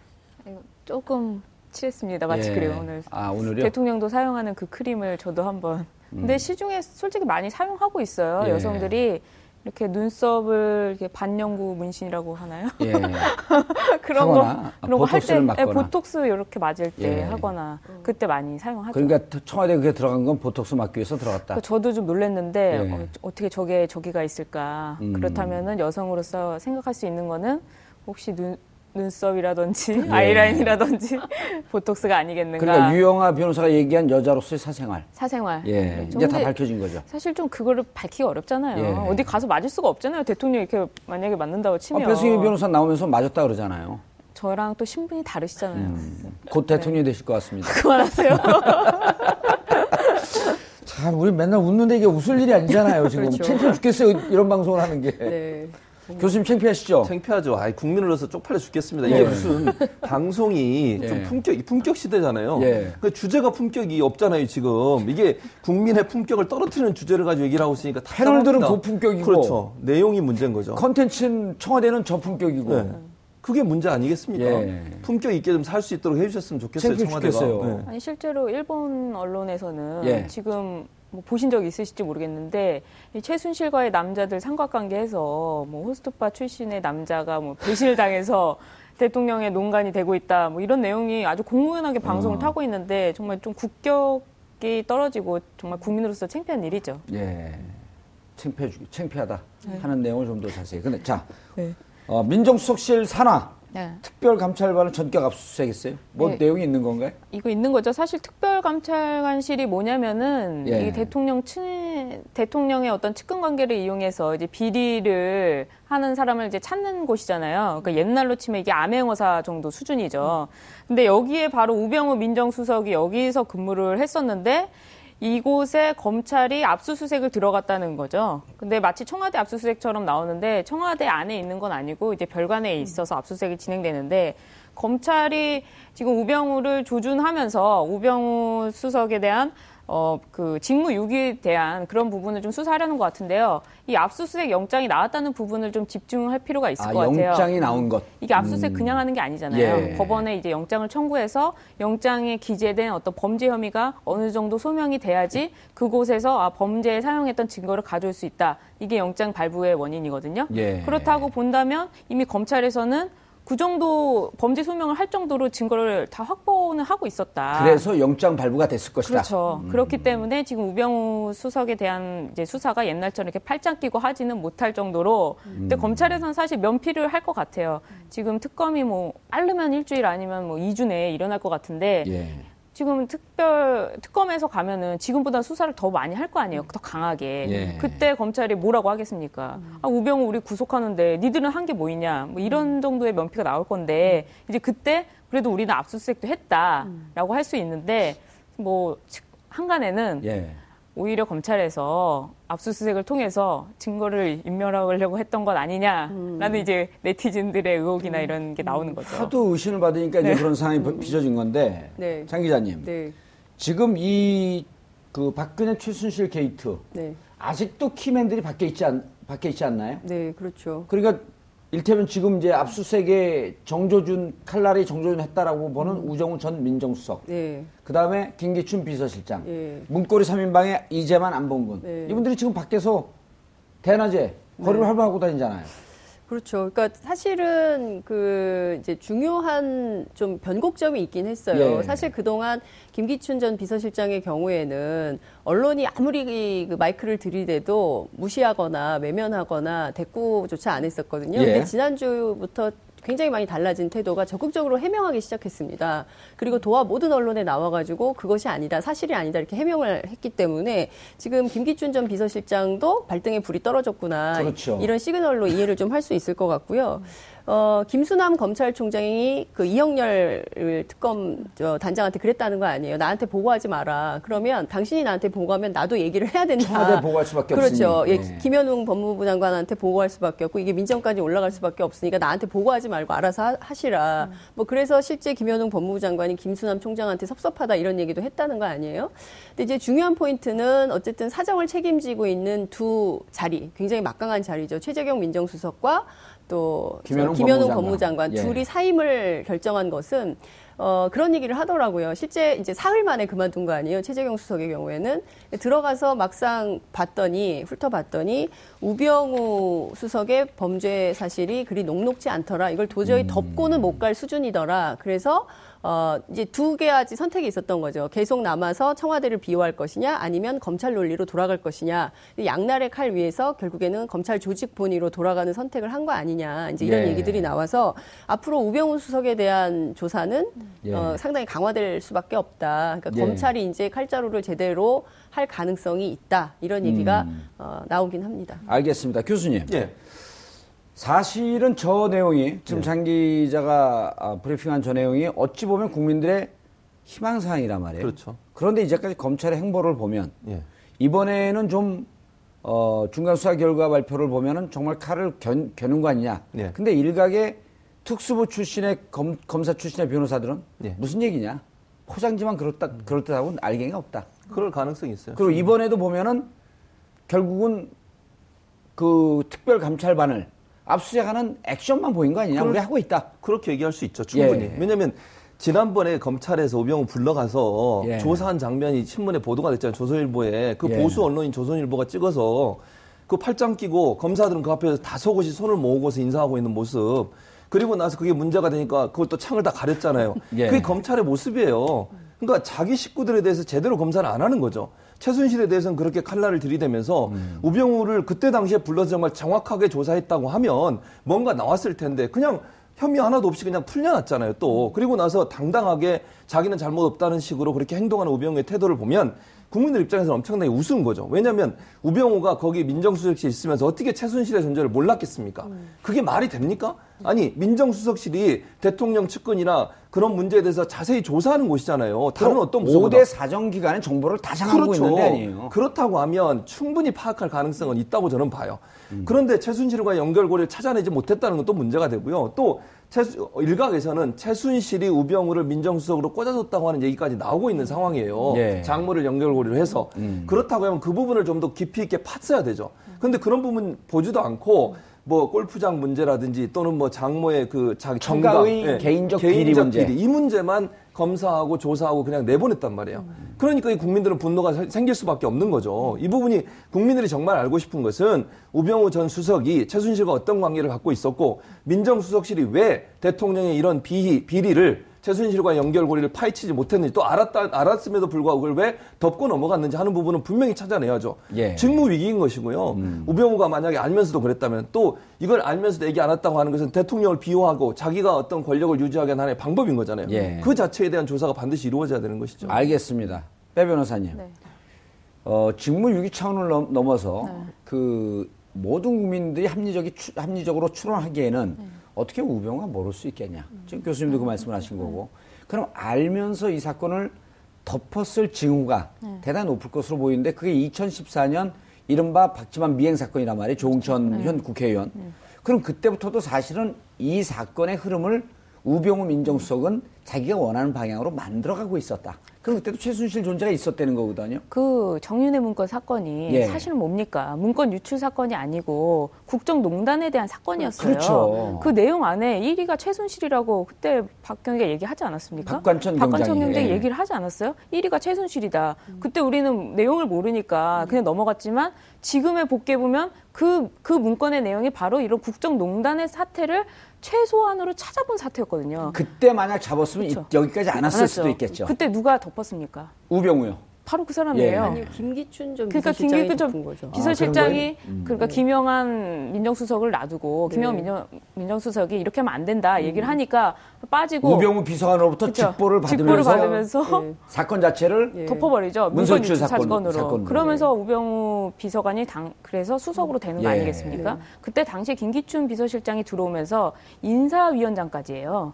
조금 칠했습니다. 마취 예. 크림 오늘. 아, 오늘요? 대통령도 사용하는 그 크림을 저도 한번. 근데 음. 시중에 솔직히 많이 사용하고 있어요. 예. 여성들이 이렇게 눈썹을 이렇게 반영구 문신이라고 하나요? 예. <laughs> 그런 하거나, 거 아, 그런 거 할때 보톡스를 맞거나. 보톡스 이렇게 맞을 때 예. 하거나 그때 많이 사용하죠. 그러니까 청와대 그게 들어간 건 보톡스 맞기 위해서 들어갔다. 그러니까 저도 좀 놀랐는데 예. 어, 어떻게 저게 저기가 있을까? 음. 그렇다면은 여성으로서 생각할 수 있는 거는 혹시 눈 눈썹이라든지 <laughs> 예. 아이라인이라든지 <laughs> 보톡스가 아니겠는가? 그러니까 유영아 변호사가 얘기한 여자로서의 사생활. 사생활. 예. 저 이제 다 밝혀진 거죠. 사실 좀 그거를 밝히기 어렵잖아요. 예. 어디 가서 맞을 수가 없잖아요. 대통령 이렇게 만약에 맞는다고 아, 치면 배승희 변호사 나오면서 맞았다 그러잖아요. 저랑 또 신분이 다르시잖아요. 음. 곧 대통령이 되실 것 같습니다. <laughs> 그만하세요. 참, 우리 맨날 웃는데 이게 웃을 일이 아니잖아요, 지금. 그렇죠. 창피해 죽겠어요, 이런 방송을 하는 게. 네. 교수님 창피하시죠? 창피하죠. 아이, 국민으로서 쪽팔려 죽겠습니다. 이게 예. 무슨 방송이 좀 예. 품격, 품격 시대잖아요. 예. 그 주제가 품격이 없잖아요, 지금. 이게 국민의 품격을 떨어뜨리는 주제를 가지고 얘기를 하고 있으니까 패널들은 답답합니다. 고품격이고. 그렇죠. 내용이 문제인 거죠. 컨텐츠는 청와대는 저품격이고. 네. 그게 문제 아니겠습니까? 예. 품격 있게 좀 살 수 있도록 해주셨으면 좋겠어요, 청와대가. 네. 아니 실제로 일본 언론에서는 예. 지금 뭐 보신 적 있으실지 모르겠는데 이 최순실과의 남자들 삼각관계에서 뭐 호스트바 출신의 남자가 뭐 배신을 당해서 <laughs> 대통령의 농간이 되고 있다 뭐 이런 내용이 아주 공공연하게 방송을 어. 타고 있는데 정말 좀 국격이 떨어지고 정말 국민으로서 창피한 일이죠. 예. 창피해 죽, 창피하다 네. 하는 내용을 좀 더 자세히. 근데 자, 네. 어, 민정수석실 산하 네. 특별감찰반을 전격 압수수색했어요. 뭐 네. 내용이 있는 건가요? 이거 있는 거죠. 사실 특별감찰관실이 뭐냐면은 예. 이 대통령 친 대통령의 어떤 측근 관계를 이용해서 이제 비리를 하는 사람을 이제 찾는 곳이잖아요. 그러니까 옛날로 치면 이게 암행어사 정도 수준이죠. 근데 여기에 바로 우병우 민정수석이 여기서 근무를 했었는데 이곳에 검찰이 압수수색을 들어갔다는 거죠. 근데 마치 청와대 압수수색처럼 나오는데 청와대 안에 있는 건 아니고 이제 별관에 있어서 압수수색이 진행되는데 검찰이 지금 우병우를 조준하면서 우병우 수석에 대한 어, 그 직무유기에 대한 그런 부분을 좀 수사하려는 것 같은데요. 이 압수수색 영장이 나왔다는 부분을 좀 집중할 필요가 있을 아, 것 같아요. 영장이 나온 것. 이게 압수수색 음. 그냥 하는 게 아니잖아요. 예. 법원에 이제 영장을 청구해서 영장에 기재된 어떤 범죄 혐의가 어느 정도 소명이 돼야지 그곳에서 아, 범죄에 사용했던 증거를 가져올 수 있다. 이게 영장 발부의 원인이거든요. 예. 그렇다고 본다면 이미 검찰에서는 그 정도 범죄 소명을 할 정도로 증거를 다 확보는 하고 있었다. 그래서 영장 발부가 됐을 것이다. 그렇죠. 음. 그렇기 때문에 지금 우병우 수석에 대한 이제 수사가 옛날처럼 이렇게 팔짱 끼고 하지는 못할 정도로 근데 음. 검찰에서는 사실 면피를 할 것 같아요. 지금 특검이 뭐 빠르면 일주일 아니면 뭐 2주 내에 일어날 것 같은데 예. 지금 특별 특검에서 가면은 지금보다 수사를 더 많이 할 거 아니에요. 더 강하게. 예. 그때 검찰이 뭐라고 하겠습니까? 아, 우병우 우리 구속하는데 니들은 한 게 뭐 있냐? 뭐 이런 정도의 면피가 나올 건데 이제 그때 그래도 우리는 압수수색도 했다라고 할 수 있는데 뭐 즉, 항간에는 예. 오히려 검찰에서 압수수색을 통해서 증거를 인멸하려고 했던 것 아니냐라는 이제 네티즌들의 의혹이나 이런 게 나오는 거죠. 하도 의심을 받으니까 이제 네. 그런 상황이 빚어진 건데 네. 장 기자님 네. 지금 이 그 박근혜 최순실 게이트 네. 아직도 key man들이 밖에 있지 않 밖에 있지 않나요? 네, 그렇죠. 그러니까 일테면 지금 이제 압수수색에 정조준 칼날이 정조준 했다라고 보는 우병우 전 민정수석. 네. 그 다음에 김기춘 비서실장. 예. 문고리 3인방에 이재만 안봉근. 네. 이분들이 지금 밖에서 대낮에 거리를 활보하고 다니잖아요. 그렇죠. 그러니까 사실은 그 이제 중요한 좀 변곡점이 있긴 했어요. 예. 사실 그동안 김기춘 전 비서실장의 경우에는 언론이 아무리 그 마이크를 들이대도 무시하거나 외면하거나 대꾸조차 안 했었거든요. 예. 근데 지난주부터 굉장히 많이 달라진 태도가 적극적으로 해명하기 시작했습니다. 그리고 도와 모든 언론에 나와가지고 그것이 아니다, 사실이 아니다 이렇게 해명을 했기 때문에 지금 김기춘 전 비서실장도 발등에 불이 떨어졌구나 그렇죠. 이런 시그널로 이해를 좀 할 수 있을 것 같고요. 어, 김수남 검찰총장이 그 이영렬 특검 저 단장한테 그랬다는 거 아니에요. 나한테 보고하지 마라. 그러면 당신이 나한테 보고하면 나도 얘기를 해야 된다. 청와대 보고할 수밖에 그렇죠. 없으니. 예, 네. 김현웅 법무부 장관한테 보고할 수밖에 없고 이게 민정까지 올라갈 수밖에 없으니까 나한테 보고하지 말고 알아서 하- 하시라. 뭐 그래서 실제 김현웅 법무부 장관이 김수남 총장한테 섭섭하다 이런 얘기도 했다는 거 아니에요? 근데 이제 중요한 포인트는 어쨌든 사정을 책임지고 있는 두 자리, 굉장히 막강한 자리죠. 최재경 민정수석과 또 김현웅 김현웅 법무장관. 법무장관 예. 둘이 사임을 결정한 것은 어, 그런 얘기를 하더라고요. 실제 이제 사흘 만에 그만둔 거 아니에요. 최재경 수석의 경우에는 들어가서 막상 봤더니 훑어봤더니 우병우 수석의 범죄 사실이 그리 녹록지 않더라. 이걸 도저히 덮고는 못 갈 수준이더라. 그래서 어, 이제 두 가지 선택이 있었던 거죠. 계속 남아서 청와대를 비호할 것이냐, 아니면 검찰 논리로 돌아갈 것이냐. 이 양날의 칼 위에서 결국에는 검찰 조직 본위로 돌아가는 선택을 한 거 아니냐. 이제 이런 예. 얘기들이 나와서 앞으로 우병우 수석에 대한 조사는 예. 어, 상당히 강화될 수밖에 없다. 그러니까 예. 검찰이 이제 칼자루를 제대로 할 가능성이 있다. 이런 얘기가 음. 어, 나오긴 합니다. 알겠습니다. 교수님. 예. 사실은 저 내용이 지금 장 기자가 아, 브리핑한 저 내용이 어찌 보면 국민들의 희망사항이란 말이에요. 그렇죠. 그런데 이제까지 검찰의 행보를 보면 예. 이번에는 좀 어, 중간 수사 결과 발표를 보면은 정말 칼을 견, 겨눈 거 아니냐. 예. 근데 일각의 특수부 출신의 검, 검사 출신의 변호사들은 예. 무슨 얘기냐. 포장지만 그렇다, 그렇다고 알갱이가 없다. 그럴 가능성이 있어요. 그리고 이번에도 보면은 결국은 그 특별감찰반을 압수수색하는 액션만 보인 거 아니냐. 그럴- 우리 하고 있다. 그렇게 얘기할 수 있죠, 충분히. 예. 왜냐면 지난번에 검찰에서 우병우 불러가서 예. 조사한 장면이 신문에 보도가 됐잖아요, 조선일보에. 그 예. 보수 언론인 조선일보가 찍어서 그 팔짱 끼고 검사들은 그 앞에서 다 속옷이 손을 모으고서 인사하고 있는 모습. 그리고 나서 그게 문제가 되니까 그걸 또 창을 다 가렸잖아요. <laughs> 예. 그게 검찰의 모습이에요. 그러니까 자기 식구들에 대해서 제대로 검사를 안 하는 거죠. 최순실에 대해서는 그렇게 칼날을 들이대면서 음. 우병우를 그때 당시에 불러서 정말 정확하게 조사했다고 하면 뭔가 나왔을 텐데 그냥 혐의 하나도 없이 그냥 풀려났잖아요 또 그리고 나서 당당하게 자기는 잘못 없다는 식으로 그렇게 행동하는 우병우의 태도를 보면 국민들 입장에서는 엄청나게 우스운 거죠 왜냐하면 우병우가 거기 민정수석실에 있으면서 어떻게 최순실의 존재를 몰랐겠습니까 그게 말이 됩니까 아니 민정수석실이 대통령 측근이나 그런 문제에 대해서 자세히 조사하는 곳이잖아요 다른 어떤 부서보다 5대 사정기관의 정보를 다 장악하고 있는데 아니에요. 그렇다고 하면 충분히 파악할 가능성은 있다고 저는 봐요. 음. 그런데 최순실과 연결고리를 찾아내지 못했다는 건또 문제가 되고요. 또 최수, 일각에서는 최순실이 우병우를 민정수석으로 꽂아줬다고 하는 얘기까지 나오고 있는 상황이에요. 예. 장모를 연결고리로 해서 음. 그렇다고 하면 그 부분을 좀 더 깊이 있게 팠어야 되죠. 근데 그런 부분 보지도 않고 뭐 골프장 문제라든지 또는 뭐 장모의 그 자기 정가 청가의 개인적 비리 문제. 이 문제만 검사하고 조사하고 그냥 내보냈단 말이에요. 그러니까 이 국민들은 분노가 사- 생길 수밖에 없는 거죠. 이 부분이 국민들이 정말 알고 싶은 것은 우병우 전 수석이 최순실과 어떤 관계를 갖고 있었고 민정수석실이 왜 대통령의 이런 비리, 비리를 최순실과 연결고리를 파헤치지 못했는지 또 알았다 알았음에도 불구하고 그걸 왜 덮고 넘어갔는지 하는 부분은 분명히 찾아내야죠. 예. 직무 위기인 것이고요. 우병우가 만약에 알면서도 그랬다면 또 이걸 알면서도 얘기 안 했다고 하는 것은 대통령을 비호하고 자기가 어떤 권력을 유지하기 하는 하나의 방법인 거잖아요. 예. 그 자체에 대한 조사가 반드시 이루어져야 되는 것이죠. 알겠습니다. 빼 변호사님. 네. 어, 직무 유기 차원을 넘, 넘어서 그 모든 국민들이 합리적이 추- 합리적으로 추론하기에는 어떻게 우병우가 모를 수 있겠냐. 지금 교수님도 그 말씀을 하신 거고. 그럼 알면서 이 사건을 덮었을 징후가 대단히 높을 것으로 보이는데 그게 2014년 이른바 박지만 미행 사건이란 말이에요. 조홍천 현 국회의원. 그럼 그때부터도 사실은 이 사건의 흐름을 우병우 민정수석은 자기가 원하는 방향으로 만들어가고 있었다. 그럼 그때도 최순실 존재가 있었다는 거거든요. 그 정윤회 문건 사건이 예. 사실은 뭡니까? 문건 유출 사건이 아니고 국정농단에 대한 사건이었어요. 그렇죠. 그 내용 안에 1위가 최순실이라고 그때 박경희가 얘기하지 않았습니까? 박관천 박관천 경장이. 경장이 예. 얘기를 하지 않았어요? 1위가 최순실이다. 그때 우리는 내용을 모르니까 그냥 넘어갔지만 지금의 복귀해 보면 그, 그 문건의 내용이 바로 이런 국정농단의 사태를 최소한으로 찾아본 사태였거든요. 그때 만약 잡았으면 이- 그렇죠. 여기까지 안 왔을. 수도 있겠죠. 그때 누가 덮었습니까? 우병우요. 바로 그 사람이에요. 예. 아니 김기춘 전 그러니까 비서실장이 김기춘 덮은 거죠. 비서실장이 아, 그런 그러니까 김영한 민정수석을 놔두고 김영한 민정, 민정수석이 이렇게 하면 안 된다 얘기를 하니까 빠지고 우병우 비서관으로부터 그쵸. 직보를 직보를 받으면서, 받으면서 예. 사건 자체를 예. 덮어버리죠. 문서 문건 유출 유출 사건, 사건으로. 사건으로. 그러면서 우병우 비서관이 당 그래서 수석으로 되는 거 예. 아니겠습니까? 그때 당시 김기춘 비서실장이 들어오면서 인사위원장까지예요.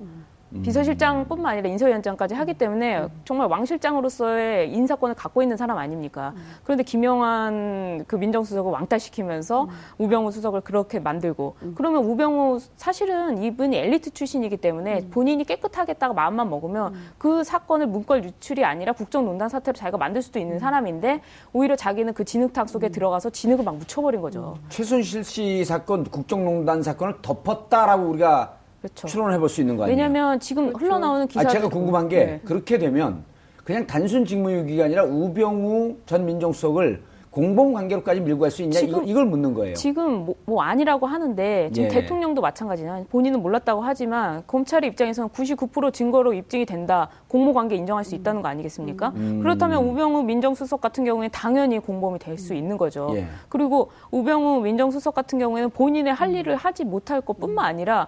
비서실장뿐만 아니라 인사위원장까지 하기 때문에 정말 왕 실장으로서의 인사권을 갖고 있는 사람 아닙니까? 그런데 김영환 그 민정수석을 왕따시키면서 우병우 수석을 그렇게 만들고 그러면 우병우 사실은 이분이 엘리트 출신이기 때문에 본인이 깨끗하겠다고 마음만 먹으면 그 사건을 문건 유출이 아니라 국정농단 사태로 자기가 만들 수도 있는 사람인데 오히려 자기는 그 진흙탕 속에 들어가서 진흙을 막 묻혀버린 거죠. 최순실 씨 사건, 국정농단 사건을 덮었다라고 우리가 그렇죠. 추론해 볼 수 있는 거 아니에요? 왜냐하면 지금 흘러나오는 기사 아, 제가 궁금한 게 그렇게 되면 그냥 단순 직무유기가 아니라 우병우 전 민정수석을 공범 관계로까지 밀고 갈 수 있냐 지금- 이걸, 이걸 묻는 거예요. 지금 뭐, 뭐 아니라고 하는데 지금 예. 대통령도 마찬가지냐 본인은 몰랐다고 하지만 검찰의 입장에서는 99% 증거로 입증이 된다 공모 관계 인정할 수 있다는 거 아니겠습니까? 음. 그렇다면 우병우 민정수석 같은 경우에 당연히 공범이 될 수 있는 거죠. 예. 그리고 우병우 민정수석 같은 경우에는 본인의 할 일을 하지 못할 것뿐만 아니라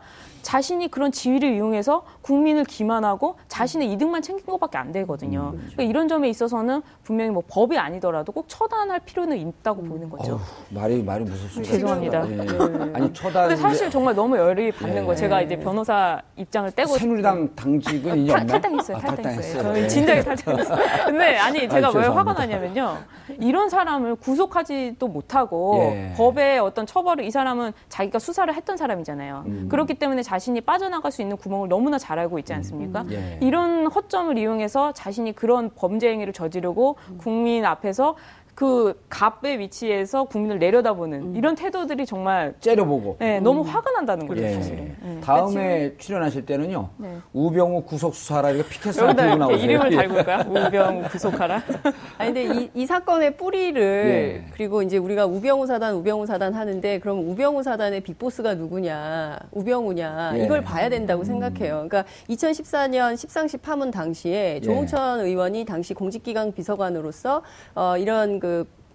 자신이 그런 지위를 이용해서 국민을 기만하고 자신의 이득만 챙긴 것밖에 안 되거든요. 그러니까 이런 점에 있어서는 분명히 뭐 법이 아니더라도 꼭 처단할 필요는 있다고 보이는 거죠. 어휴, 말이 말이 무섭습니다. 죄송합니다. 예. 아니 처단 근데 사실 정말 너무 열이 받는 예. 거예요. 제가 이제 변호사 입장을 떼고 새누리당 당직은 이제 탈-? 탈당했어요. 아, 탈당했어요. 저는 예. 진작에 탈당했어요. 근데 아니 제가 아이, 왜. 화가 나냐면요. 이런 사람을 구속하지도 못하고 예. 법의 어떤 처벌을 이 사람은 자기가 수사를 했던 사람이잖아요. 음. 그렇기 때문에 자 신이 빠져나갈 수 있는 구멍을 너무나 잘 알고 있지 않습니까? 예. 이런 허점을 이용해서 자신이 그런 범죄 행위를 저지르고 음. 국민 앞에서 그 갑의 위치에서 국민을 내려다보는 음. 이런 태도들이 정말 째려보고. 네, 너무 화가 난다는 거죠, 예. 사실은. 네. 다음에 출연하실 때는요. 네. 우병우 구속 수사라 이거 피켓 하나 여기다 들고 이렇게 나오세요. 이름을 예. 달굴까요? 우병우 구속하라. <laughs> 아니 근데 이, 이 사건의 뿌리를 예. 그리고 이제 우리가 우병우 사단 우병우 사단 하는데 그럼 우병우 사단의 빅보스가 누구냐 우병우냐 예. 이걸 봐야 된다고 생각해요. 그러니까 2014년 십상시 파문 당시에 조홍천 의원이 당시 공직기강 비서관으로서 어, 이런 그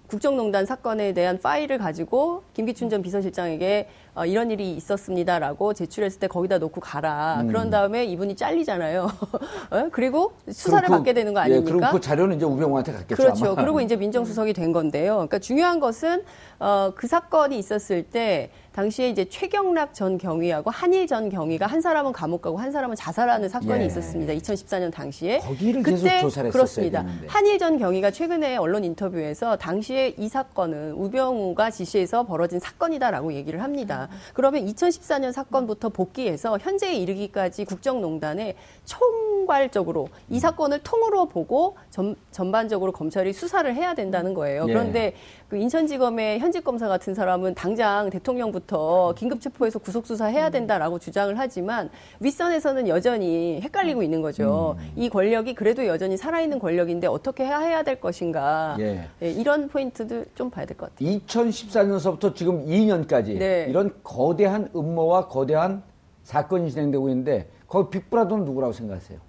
국정농단 사건에 대한 파일을 가지고 김기춘 전 비서실장에게 어, 이런 일이 있었습니다라고 제출했을 때 거기다 놓고 가라. 음. 그런 다음에 이분이 잘리잖아요. <laughs> 어? 그리고 수사를 그- 받게 되는 거 예, 아닙니까? 그럼 그 자료는 이제 우병우한테 갔겠죠. 그렇죠. 아마. 그리고 <laughs> 이제 민정수석이 된 건데요. 그러니까 중요한 것은 어, 그 사건이 있었을 때 당시에 이제 최경락 전 경위하고 한일 전 경위가 한 사람은 감옥 가고 한 사람은 자살하는 사건이 예. 있었습니다. 2014년 당시에. 거기를 계속 조사를 그렇습니다. 되는데. 한일 전 경위가 최근에 언론 인터뷰에서 당시에 이 사건은 우병우가 지시해서 벌어진 사건이다라고 얘기를 합니다. 그러면 2014년 사건부터 복귀해서 현재에 이르기까지 국정농단에 총괄적으로 이 사건을 통으로 보고 전, 전반적으로 검찰이 수사를 해야 된다는 거예요. 예. 그런데 그 인천지검의 현직 검사 같은 사람은 당장 대통령부터 긴급 체포해서 구속 수사해야 된다라고 주장을 하지만 윗선에서는 여전히 헷갈리고 있는 거죠. 음. 이 권력이 그래도 여전히 살아있는 권력인데 어떻게 해야, 될 것인가. 예. 예, 이런 포인트들 좀 봐야 될 것 같아요. 2014년서부터 지금 2년까지 네. 이런 거대한 음모와 거대한 사건이 진행되고 있는데 거기 빅브라더는 누구라고 생각하세요?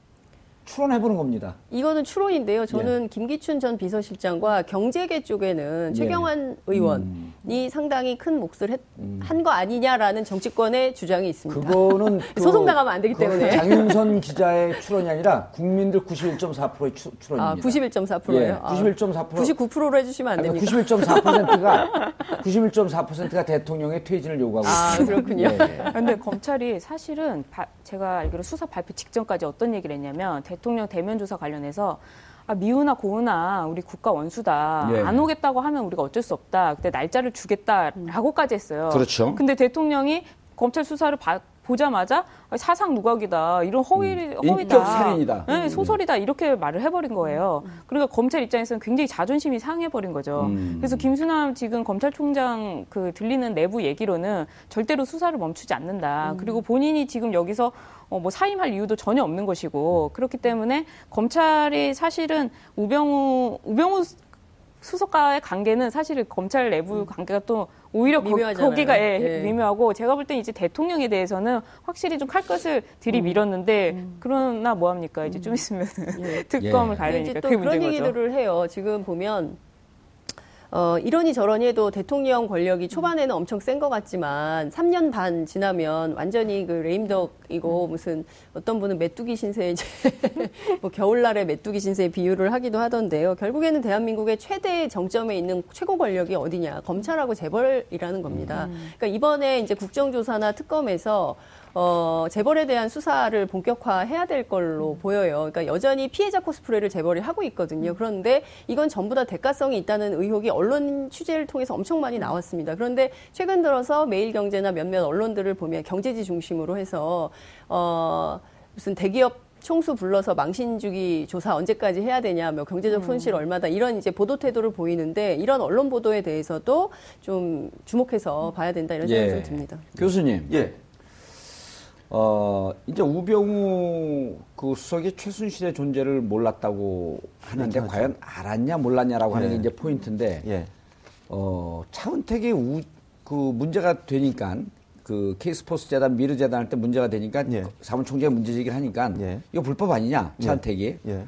추론해보는 겁니다. 이거는 추론인데요. 예. 저는 김기춘 전 비서실장과 경제계 쪽에는 예. 최경환 의원이 상당히 큰 몫을 한거 아니냐라는 정치권의 주장이 있습니다. 그거는 <laughs> 소송 나가면 안 되기 그거는 때문에. 장윤선 기자의 추론이 아니라 국민들 91.4%의 추, 추론입니다. 아, 91.4%예요. 예, 91.4%. 99%로 해주시면 안 됩니까? 91.4%가 91.4%가 <laughs> 대통령의 퇴진을 요구하고 아, 있습니다. 그렇군요. 예. 근데 검찰이 사실은 바- 제가 알기로 수사 발표 직전까지 어떤 얘기를 했냐면 대통령 대면 조사 관련해서 아, 미우나 고우나 우리 국가 원수다. 예. 안 오겠다고 하면 우리가 어쩔 수 없다. 그때 날짜를 주겠다라고까지 했어요. 그렇죠. 근데 대통령이 검찰 수사를 봐- 보자마자 아, 사상 누각이다. 이런 허위, 허위다. 음. 인격 살인이다. 네, 음. 소설이다. 이렇게 말을 해버린 거예요. 그러니까 검찰 입장에서는 굉장히 자존심이 상해버린 거죠. 음. 그래서 김수남 지금 검찰총장 그 들리는 내부 얘기로는 절대로 수사를 멈추지 않는다. 그리고 본인이 지금 여기서 어, 뭐 사임할 이유도 전혀 없는 것이고 그렇기 때문에 검찰이 사실은 우병우 우병우 수석과의 관계는 사실은 검찰 내부 관계가 또 오히려 거. 거기가 예, 예. 미묘하고 제가 볼땐 이제 대통령에 대해서는 확실히 좀 칼것을 들이밀었는데 그러나 뭐 합니까 이제 좀 있으면 <laughs> 특검을 예. 가야 되니까 또 그게 그런 문제인 거죠. 얘기들을 해요. 지금 보면 어, 이러니 저러니 해도 대통령 권력이 초반에는 엄청 센 것 같지만 3년 반 지나면 완전히 그 레임덕이고 무슨 어떤 분은 메뚜기 신세 이제 <laughs> 뭐 겨울날에 메뚜기 신세 비유를 하기도 하던데요. 결국에는 대한민국의 최대 정점에 있는 최고 권력이 어디냐? 검찰하고 재벌이라는 겁니다. 그러니까 이번에 이제 국정조사나 특검에서 어, 재벌에 대한 수사를 본격화해야 될 걸로 보여요. 그러니까 여전히 피해자 코스프레를 재벌이 하고 있거든요. 그런데 이건 전부 다 대가성이 있다는 의혹이 언론 취재를 통해서 엄청 많이 나왔습니다. 그런데 최근 들어서 매일경제나 몇몇 언론들을 보면 경제지 중심으로 해서 어, 무슨 대기업 총수 불러서 망신 주기 조사 언제까지 해야 되냐, 뭐 경제적 손실 얼마다 이런 이제 보도 태도를 보이는데 이런 언론 보도에 대해서도 좀 주목해서 봐야 된다 이런 생각이 예. 좀 듭니다. 교수님, 예. 어, 이제 우병우 그 수석이 최순실의 존재를 몰랐다고 하는데 얘기하죠. 과연 알았냐 몰랐냐라고 하는 게 예. 이제 포인트인데 예. 어, 차은택이 우, 그 문제가 되니까 그 케이스포스 재단 미르 재단 할 때 문제가 되니까 예. 사무총장이 문제 제기를 하니까 예. 이거 불법 아니냐 차은택이 예.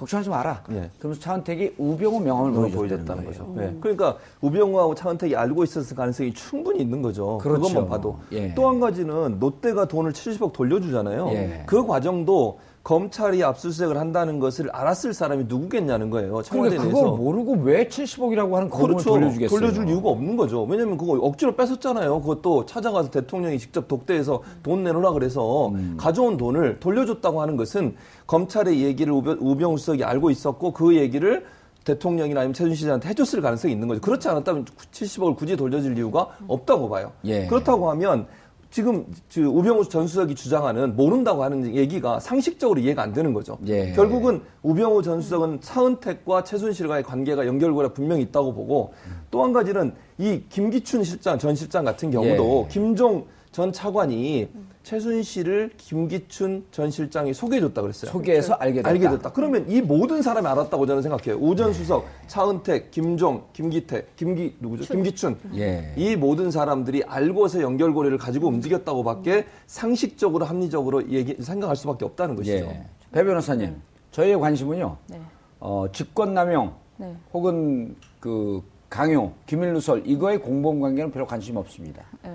걱정하지 마라. 예. 그러면서 차은택이 우병우 명함을 보여줬다는. 거죠. 예. 그러니까 우병우하고 차은택이 알고 있었을 가능성이 충분히 있는 거죠. 그렇죠. 그것만 봐도. 예. 또한 가지는 롯데가 돈을 70억 돌려주잖아요. 예. 그 과정도 검찰이 압수수색을 한다는 것을 알았을 사람이 누구겠냐는 거예요. 청와대 그러니까. 그걸 모르고 왜 70억이라고 하는 거금을 그렇죠. 돌려주겠어요? 돌려줄 이유가 없는 거죠. 왜냐면 그거 억지로 뺏었잖아요. 그것도 찾아가서 대통령이 직접 독대해서 돈 내놓으라 그래서 음. 가져온 돈을 돌려줬다고 하는 것은 검찰의 얘기를 우병, 우병우 수석이 알고 있었고 그 얘기를 대통령이나 아니면 최순실 씨한테 해줬을 가능성이 있는 거죠. 그렇지 않았다면 70억을 굳이 돌려줄 이유가 없다고 봐요. 예. 그렇다고 하면 지금 그 우병우 전 수석이 주장하는 모른다고 하는 얘기가 상식적으로 이해가 안 되는 거죠. 예. 결국은 우병우 전 수석은 차은택과 최순실과의 관계가 연결고리가 분명히 있다고 보고 또 한 가지는 이 김기춘 실장 전 실장 같은 경우도 예. 김종 전 차관이 최순실을 김기춘 전 실장이 소개해줬다 그랬어요. 소개해서 알게 됐다. 알게 됐다. 그러면 이 모든 사람이 알았다고 저는 생각해요. 우전 수석, 차은택, 김종, 김기태, 김기 누구죠? 김기춘. 예. 이 모든 사람들이 알고서 연결고리를 가지고 움직였다고밖에 상식적으로 합리적으로 얘기 생각할 수밖에 없다는 것이죠. 예. 배 변호사님, 저희의 관심은요. 네. 어, 직권남용 네. 혹은 그 강요, 기밀누설 이거의 공범 관계는 별로 관심이 없습니다. 네.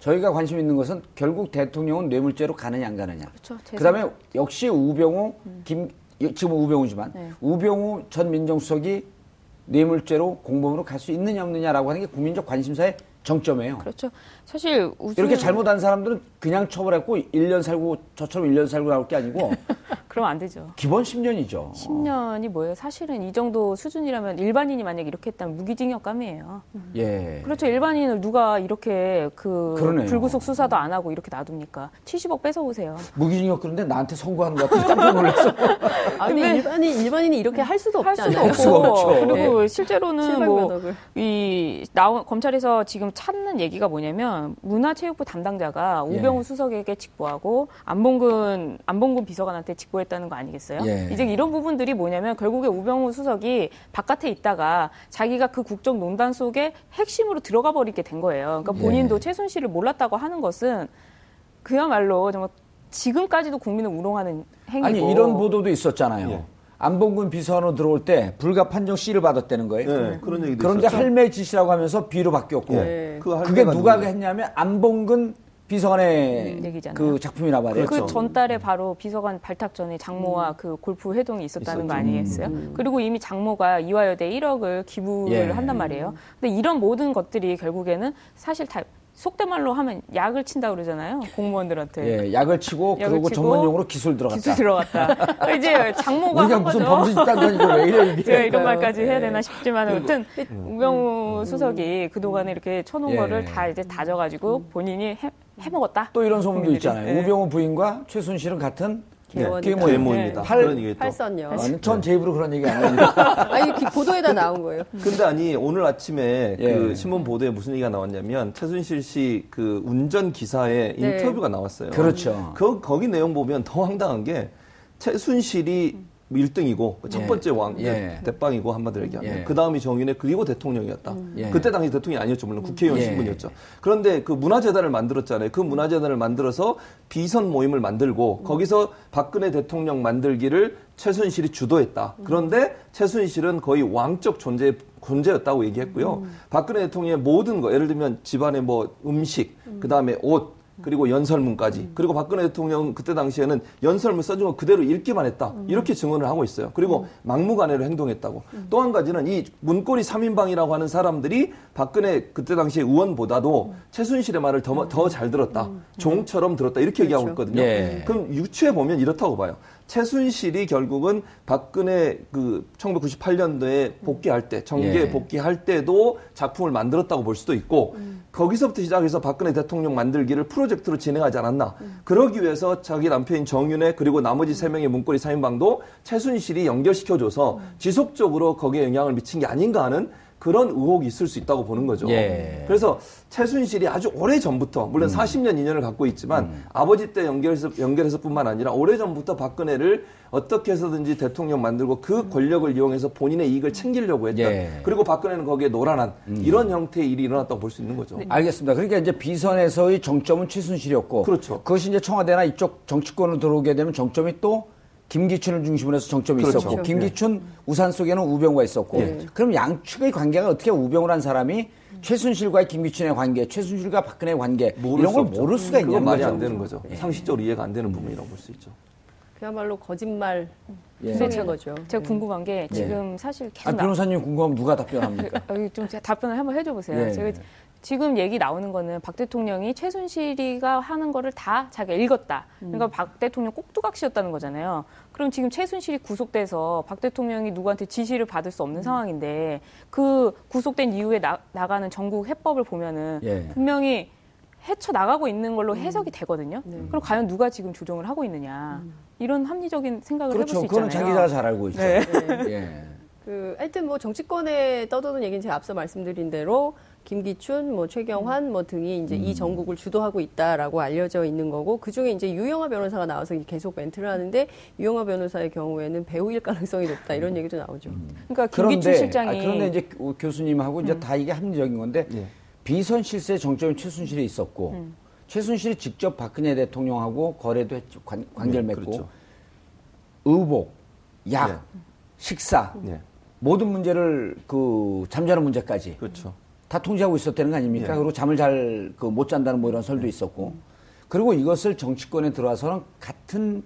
저희가 관심 있는 것은 결국 대통령은 뇌물죄로 가느냐 안 가느냐. 그렇죠. 제 그다음에 역시 우병우 김 지금 우병우지만 네. 우병우 전 민정수석이 뇌물죄로 공범으로 갈 수 있느냐 없느냐라고 하는 게 국민적 관심사의 정점이에요. 그렇죠. 사실 우수 이렇게 잘못한 사람들은 그냥 처벌했고 1년 살고 저처럼 1년 살고 나올 게 아니고 <laughs> 그러면 안 되죠. 기본 10년이죠. 10년이 뭐예요? 사실은 이 정도 수준이라면 일반인이 만약 이렇게 했다면 무기징역감이에요. 예. 그렇죠. 일반인을 누가 이렇게 그 그러네요. 불구속 수사도 안 하고 이렇게 놔둡니까? 70억 뺏어 오세요. 무기징역 그런데 나한테 선고하는 것 같아 깜짝 놀랐어. <laughs> 아, 근데 일반인, 일반인이 이렇게 할 수도 할 수도 없잖아요. 없고 없죠. 그리고 네. 실제로는 뭐 700억 을. 이 나온 검찰에서 지금 찾는 얘기가 뭐냐면 문화체육부 담당자가 예. 우병우 수석에게 직보하고 안봉근 안봉근 비서관한테 직보했다는 거 아니겠어요? 예. 이제 이런 부분들이 뭐냐면 결국에 우병우 수석이 바깥에 있다가 자기가 그 국정 농단 속에 핵심으로 들어가 버리게 된 거예요. 그러니까 본인도 예. 최순실을 몰랐다고 하는 것은 그야말로 정말 지금까지도 국민을 우롱하는 행위고. 아니 이런 보도도 있었잖아요. 예. 안봉근 비서관으로 들어올 때 불가 판정 C를 받았다는 거예요. 네, 그런 얘기도 그런데 있었죠. 할매 짓이라고 하면서 B로 바뀌었고 예. 그 그게 누가 누구예요? 했냐면 안봉근 비서관의 얘기잖아요. 그 작품이라 말이에요. 그 전달에 바로 비서관 발탁 전에 장모와 그 골프 회동이 있었다는 거 있었죠. 아니겠어요? 그리고 이미 장모가 이화여대 1억을 기부를 예. 한단 말이에요. 근데 이런 모든 것들이 결국에는 사실 다 속된 말로 하면 약을 친다 그러잖아요. 공무원들한테. 예, 약을 치고 약을 그리고 치고 전문 용어로 기술 들어갔다. 기술 들어갔다. 이제 장모가 우리가 한 무슨. 범죄 집단도 아니고 왜 이래 이게. 제가 이런 말까지 해야 예. 되나 싶지만 아무튼 우병우 수석이 그동안에 이렇게 쳐놓은 예. 거를 다 이제 다져가지고 본인이 해, 해먹었다. 또 이런 소문도 국민들이. 있잖아요. 예. 우병우 부인과 최순실은 같은 개원. 계모입니다. 계모입니다. 팔- 그런 얘기 또. 팔선녀. 아니, 전제 입으로 그런 얘기 안 합니다. <laughs> 아니 기- 보도에다 나온 거예요. 근데 아니 오늘 아침에 예. 그 신문 보도에 무슨 얘기가 나왔냐면 최순실 씨 그 운전 기사의 네. 인터뷰가 나왔어요. 그렇죠. 그 거기 내용 보면 더 황당한 게 최순실이 1등이고 첫 예. 번째 왕 예. 대빵이고 한마디로 얘기하면 예. 그 다음이 정윤회 그리고 대통령이었다. 예. 그때 당시 대통령이 아니었죠 물론 국회의원 예. 신분이었죠. 그런데 그 문화재단을 만들었잖아요. 그 문화재단을 만들어서 비선 모임을 만들고 거기서 박근혜 대통령 만들기를 최순실이 주도했다. 그런데 최순실은 거의 왕적 존재 존재였다고 얘기했고요. 박근혜 대통령의 모든 거 예를 들면 집안의 뭐 음식, 그 다음에 옷, 그리고 연설문까지. 그리고 박근혜 대통령 그때 당시에는 연설문 써준 거 그대로 읽기만 했다. 이렇게 증언을 하고 있어요. 그리고 막무가내로 행동했다고. 또 한 가지는 이 문고리 3인방이라고 하는 사람들이 박근혜 그때 당시에 의원보다도 최순실의 말을 더잘 들었다. 종처럼 들었다. 이렇게 얘기하고 있거든요. 예. 그럼 유추해 보면 이렇다고 봐요. 최순실이 결국은 박근혜 그 1998년도에 복귀할 때 정계 예. 복귀할 때도 작품을 만들었다고 볼 수도 있고 거기서부터 시작해서 박근혜 대통령 만들기를 프로젝트로 진행하지 않았나. 그러기 위해서 자기 남편인 정윤회 그리고 나머지 세 명의 문고리 3인방도 최순실이 연결시켜줘서 지속적으로 거기에 영향을 미친 게 아닌가 하는 그런 의혹이 있을 수 있다고 보는 거죠. 예. 그래서 최순실이 아주 오래 전부터 물론 40년 인연을 갖고 있지만 아버지 때 연결해서 연결해서뿐만 아니라 오래 전부터 박근혜를 어떻게 해서든지 대통령 만들고 그 권력을 이용해서 본인의 이익을 챙기려고 했던 예. 그리고 박근혜는 거기에 노란한 이런 형태의 일이 일어났다고 볼 수 있는 거죠. 알겠습니다. 그러니까 이제 비선에서의 정점은 최순실이었고 그렇죠. 그것이 이제 청와대나 이쪽 정치권으로 들어오게 되면 정점이 또 김기춘을 중심으로 해서 정점이 그렇죠. 있었고 김기춘 우산 속에는 우병우가 있었고 예. 그럼 양측의 관계가 어떻게 우병우라는 사람이 최순실과의 김기춘의 관계, 최순실과 박근혜의 관계 모를 이런 수걸 없죠. 모를 수가 그건 있냐는 말이 거죠. 안 되는 거죠. 예. 상식적으로 이해가 안 되는 부분이라고 볼 수 있죠. 그야말로 거짓말 예. 수행인 거죠. 제가 궁금한 게 지금 사실 계속 아, 나- 변호사님 궁금하면 누가 답변합니까? 여기 좀 제가 답변을 한번 해줘 보세요. 예. 제가 지금 얘기 나오는 거는 박 대통령이 최순실이가 하는 거를 다 자기가 읽었다. 그러니까 박 대통령 꼭두각시였다는 거잖아요. 그럼 지금 최순실이 구속돼서 박 대통령이 누구한테 지시를 받을 수 없는 상황인데 그 구속된 이후에 나, 나가는 전국 해법을 보면은 예. 분명히 헤쳐 나가고 있는 걸로 해석이 되거든요. 그럼 과연 누가 지금 조정을 하고 있느냐 이런 합리적인 생각을 해볼 그렇죠. 수 그거는 있잖아요. 장 기자가 잘 알고 있죠. 네. 예. 그 하여튼 뭐 정치권에 떠도는 얘기는 제가 앞서 말씀드린 대로 김기춘, 뭐 최경환 뭐 등이 이제 이 전국을 주도하고 있다라고 알려져 있는 거고 그 중에 이제 유영아 변호사가 나와서 계속 멘트를 하는데 유영아 변호사의 경우에는 배우일 가능성이 높다 이런 얘기도 나오죠. 그러니까 김기춘 그런데, 실장이 아, 그런데 이제 교- 교수님하고 이제 다 이게 합리적인 건데 예. 비선 실세 정점이 최순실에 있었고 음. 최순실이 직접 박근혜 대통령하고 거래도 했죠. 관, 관계를 네, 맺고 그렇죠. 의복, 약, 예. 식사 예. 모든 문제를 그 잠자는 문제까지 그렇죠. 다 통제하고 있었다는 거 아닙니까? 예. 그리고 잠을 잘그못 잔다는 뭐 이런 설도 있었고 그리고 이것을 정치권에 들어와서는 같은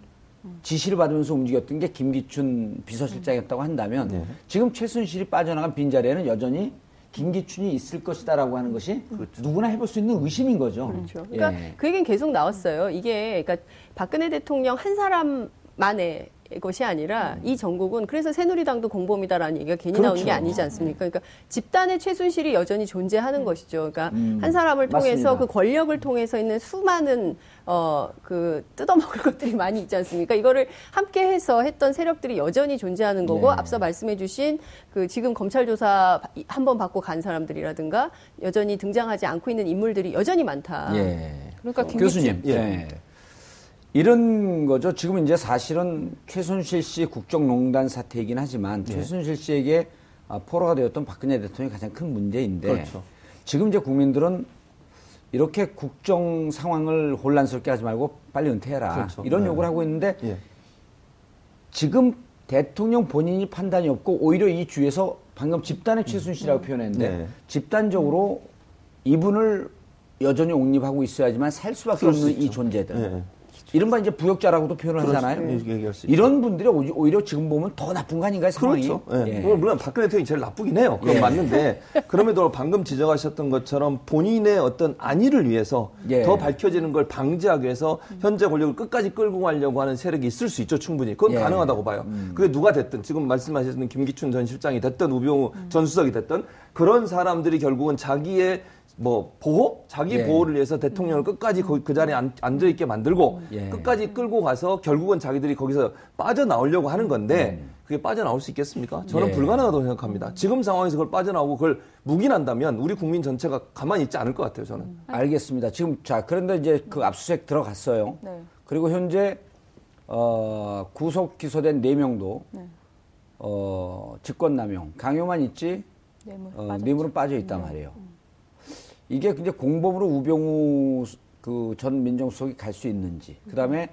지시를 받으면서 움직였던 게 김기춘 비서실장이었다고 한다면 예. 지금 최순실이 빠져나간 빈자리에는 여전히 김기춘이 있을 것이다라고 하는 것이 누구나 해볼 수 있는 의심인 거죠. 그렇죠. 그러니까 예. 그 얘기는 계속 나왔어요. 이게 그러니까 박근혜 대통령 한 사람만의 것이 아니라 이 전국은 그래서 새누리당도 공범이다라는 얘기가 괜히 나오는 게 그렇죠. 아니지 않습니까? 그러니까 집단의 최순실이 여전히 존재하는 것이죠. 그러니까 음, 한 사람을 통해서 맞습니다. 그 권력을 통해서 있는 수많은 어 그 뜯어먹을 <laughs> 것들이 많이 있지 않습니까? 이거를 함께 해서 했던 세력들이 여전히 존재하는 거고 네. 앞서 말씀해주신 그 지금 검찰 조사 한 번 받고 간 사람들이라든가 여전히 등장하지 않고 있는 인물들이 여전히 많다. 예. 그러니까 김기춘- 교수님, 예. 예. 이런 거죠. 지금 이제 사실은 최순실 씨 국정농단 사태이긴 하지만 예. 최순실 씨에게 아, 포로가 되었던 박근혜 대통령이 가장 큰 문제인데 그렇죠. 지금 이제 국민들은 이렇게 국정 상황을 혼란스럽게 하지 말고 빨리 은퇴해라. 그렇죠. 이런 네. 요구를 하고 있는데 예. 지금 대통령 본인이 판단이 없고 오히려 이 주에서 방금 집단의 최순실이라고 표현했는데 네. 집단적으로 이분을 여전히 옹립하고 있어야지만 살 수밖에 없는 이 있죠. 존재들. 예. 이른바 이제 부역자라고도 표현을 하잖아요. 있죠. 이런 분들이 오히- 오히려 지금 보면 더 나쁜 거 아닌가요, 상황이? 그렇죠. 예. 예. 물론, 박근혜 대통령이 제일 나쁘긴 해요. 그건 예. 맞는데 그럼에도 방금 지적하셨던 것처럼 본인의 어떤 안위를 위해서 예. 더 밝혀지는 걸 방지하기 위해서 현재 권력을 끝까지 끌고 가려고 하는 세력이 있을 수 있죠, 충분히. 그건 예. 가능하다고 봐요. 그게 누가 됐든 지금 말씀하셨던 김기춘 전 실장이 됐든 우병우 전 수석이 됐든 그런 사람들이 결국은 자기의 뭐 보호, 자기 예. 보호를 위해서 대통령을 끝까지 거- 그 자리에 안- 앉아 있게 만들고 예. 끝까지 끌고 가서 결국은 자기들이 거기서 빠져나오려고 하는 건데 그게 빠져나올 수 있겠습니까? 저는 예. 불가능하다고 생각합니다. 지금 상황에서 그걸 빠져나오고 그걸 묵인한다면 우리 국민 전체가 가만히 있지 않을 것 같아요. 저는. 알겠습니다. 지금 자 그런데 이제 그 압수수색 들어갔어요. 네. 그리고 현재 어, 구속 기소된 네 명도 네. 어, 직권남용 강요만 있지 뇌물 어. 뇌물은 빠져 있단 말이에요. 이게 이제 공범으로 우병우 그 전 민정수석이 갈 수 있는지, 그 다음에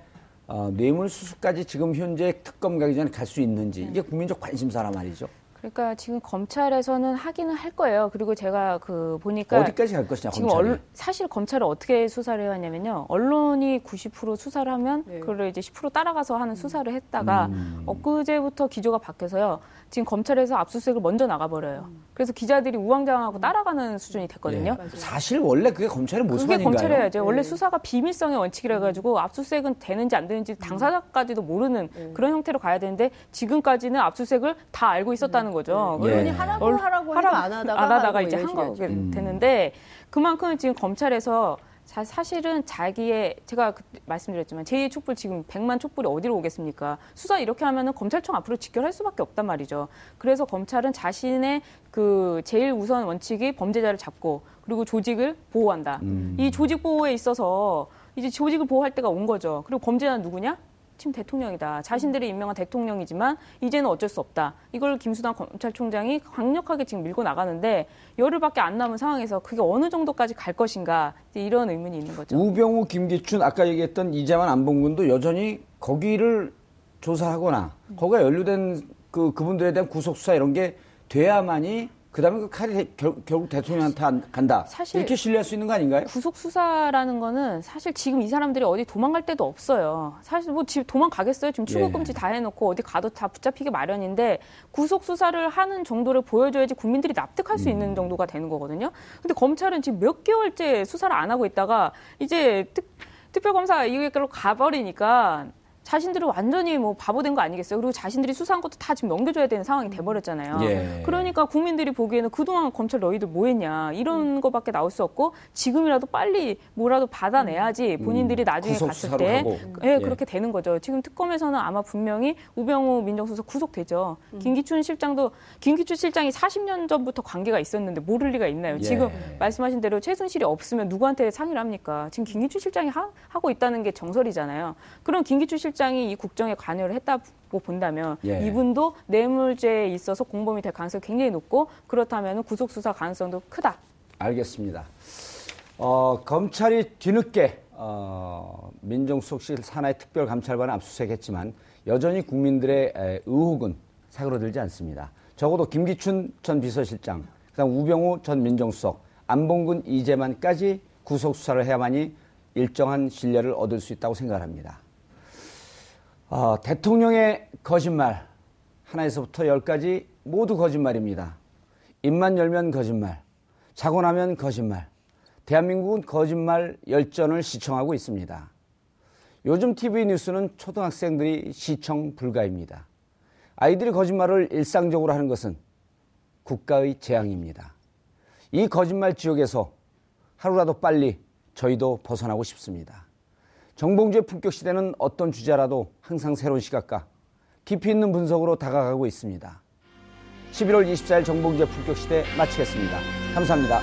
어, 뇌물 수수까지 지금 현재 특검 가기 전에 갈 수 있는지 이게 국민적 관심사란 말이죠. 그러니까 지금 검찰에서는 하기는 할 거예요. 그리고 제가 그 보니까 어디까지 갈 것이냐 지금 검찰이. 언- 사실 검찰은 어떻게 수사를 해왔냐면요. 언론이 90% 수사를 하면 네. 그걸 이제 10% 따라가서 하는 수사를 했다가 음. 엊그제부터 기조가 바뀌어서요. 지금 검찰에서 압수수색을 먼저 나가버려요. 그래서 기자들이 우왕좌왕하고 따라가는 수준이 됐거든요. 예. 사실 원래 그게 검찰의 모습 그게 아닌가요? 검찰이 해야죠. 원래 네. 수사가 비밀성의 원칙이라 가지고 압수수색은 되는지 안 되는지 당사자까지도 모르는 네. 그런 형태로 가야 되는데 지금까지는 압수수색을 다 알고 있었다는 거죠. 예. 언론이 하라고 얼- 하라고 하라- 해도 안 하다가 안 하다가 하고 이제 한. 거게 음. 되는데 그만큼 지금 검찰에서 자, 사실은 자기의 제가 그 말씀드렸지만 제2의 촛불 지금 100만 촛불이 어디로 오겠습니까? 수사 이렇게 하면은 검찰청 앞으로 직결할 수밖에 없단 말이죠. 그래서 검찰은 자신의 그 제일 우선 원칙이 범죄자를 잡고 그리고 조직을 보호한다. 음. 이 조직 보호에 있어서 이제 조직을 보호할 때가 온 거죠. 그리고 범죄자는 누구냐? 지금 대통령이다. 자신들이 임명한 대통령이지만 이제는 어쩔 수 없다. 이걸 김수당 검찰총장이 강력하게 지금 밀고 나가는데 열흘밖에 안 남은 상황에서 그게 어느 정도까지 갈 것인가 이런 의문이 있는 거죠. 우병우, 김기춘 아까 얘기했던 이재만 안봉근도 여전히 거기를 조사하거나 거기가 연루된 그 그분들에 대한 구속 수사 이런 게 돼야만이 그다음에 그 칼이 대- 결, 결국 대통령한테 안- 간다. 사실 이렇게 신뢰할 수 있는 거 아닌가요? 구속 수사라는 거는 사실 지금 이 사람들이 어디 도망갈 데도 없어요. 사실 뭐집 도망가겠어요. 지금 출국 예. 금지 다 해놓고 어디 가도 다 붙잡히기 마련인데 구속 수사를 하는 정도를 보여줘야지 국민들이 납득할 수 음. 있는 정도가 되는 거거든요. 근데 검찰은 지금 몇 개월째 수사를 안 하고 있다가 이제 특, 특별검사 이걸로 가버리니까 자신들은 완전히 뭐 바보 된 거 아니겠어요? 그리고 자신들이 수사한 것도 다 지금 넘겨줘야 되는 상황이 돼버렸잖아요. 예. 그러니까 국민들이 보기에는 그동안 검찰 너희들 뭐 했냐 이런 음. 거밖에 나올 수 없고 지금이라도 빨리 뭐라도 받아내야지 본인들이 나중에 음. 구속 갔을 때. 예, 예. 그렇게 되는 거죠. 지금 특검에서는 아마 분명히 우병우 민정수석 구속되죠. 김기춘 실장도 김기춘 실장이 40년 전부터 관계가 있었는데 모를 리가 있나요? 예. 지금 말씀하신 대로 최순실이 없으면 누구한테 상의를 합니까? 지금 김기춘 실장이 하, 고 있다는 게 정설이잖아요. 그럼 김기춘 실장 이 이 국정에 관여를 했다고 본다면 예. 이분도 뇌물죄에 있어서 공범이 될 가능성이 굉장히 높고 그렇다면 구속 수사 가능성도 크다. 알겠습니다. 어, 검찰이 뒤늦게 어, 민정수석실 산하의 특별감찰관을 압수수색했지만 여전히 국민들의 에, 의혹은 사그러들지 않습니다. 적어도 김기춘 전 비서실장, 그다음 우병우 전 민정수석, 안봉근 이재만까지 구속 수사를 해야만이 일정한 신뢰를 얻을 수 있다고 생각합니다. 어, 대통령의 거짓말 하나에서부터 열까지 모두 거짓말입니다. 입만 열면 거짓말, 자고 나면 거짓말. 대한민국은 거짓말 열전을 시청하고 있습니다. 요즘 TV 뉴스는 초등학생들이 시청 불가입니다. 아이들이 거짓말을 일상적으로 하는 것은 국가의 재앙입니다. 이 거짓말 지옥에서 하루라도 빨리 저희도 벗어나고 싶습니다. 정봉주의 품격 시대는 어떤 주제라도 항상 새로운 시각과 깊이 있는 분석으로 다가가고 있습니다. 11월 24일 정봉주의 품격 시대 마치겠습니다. 감사합니다.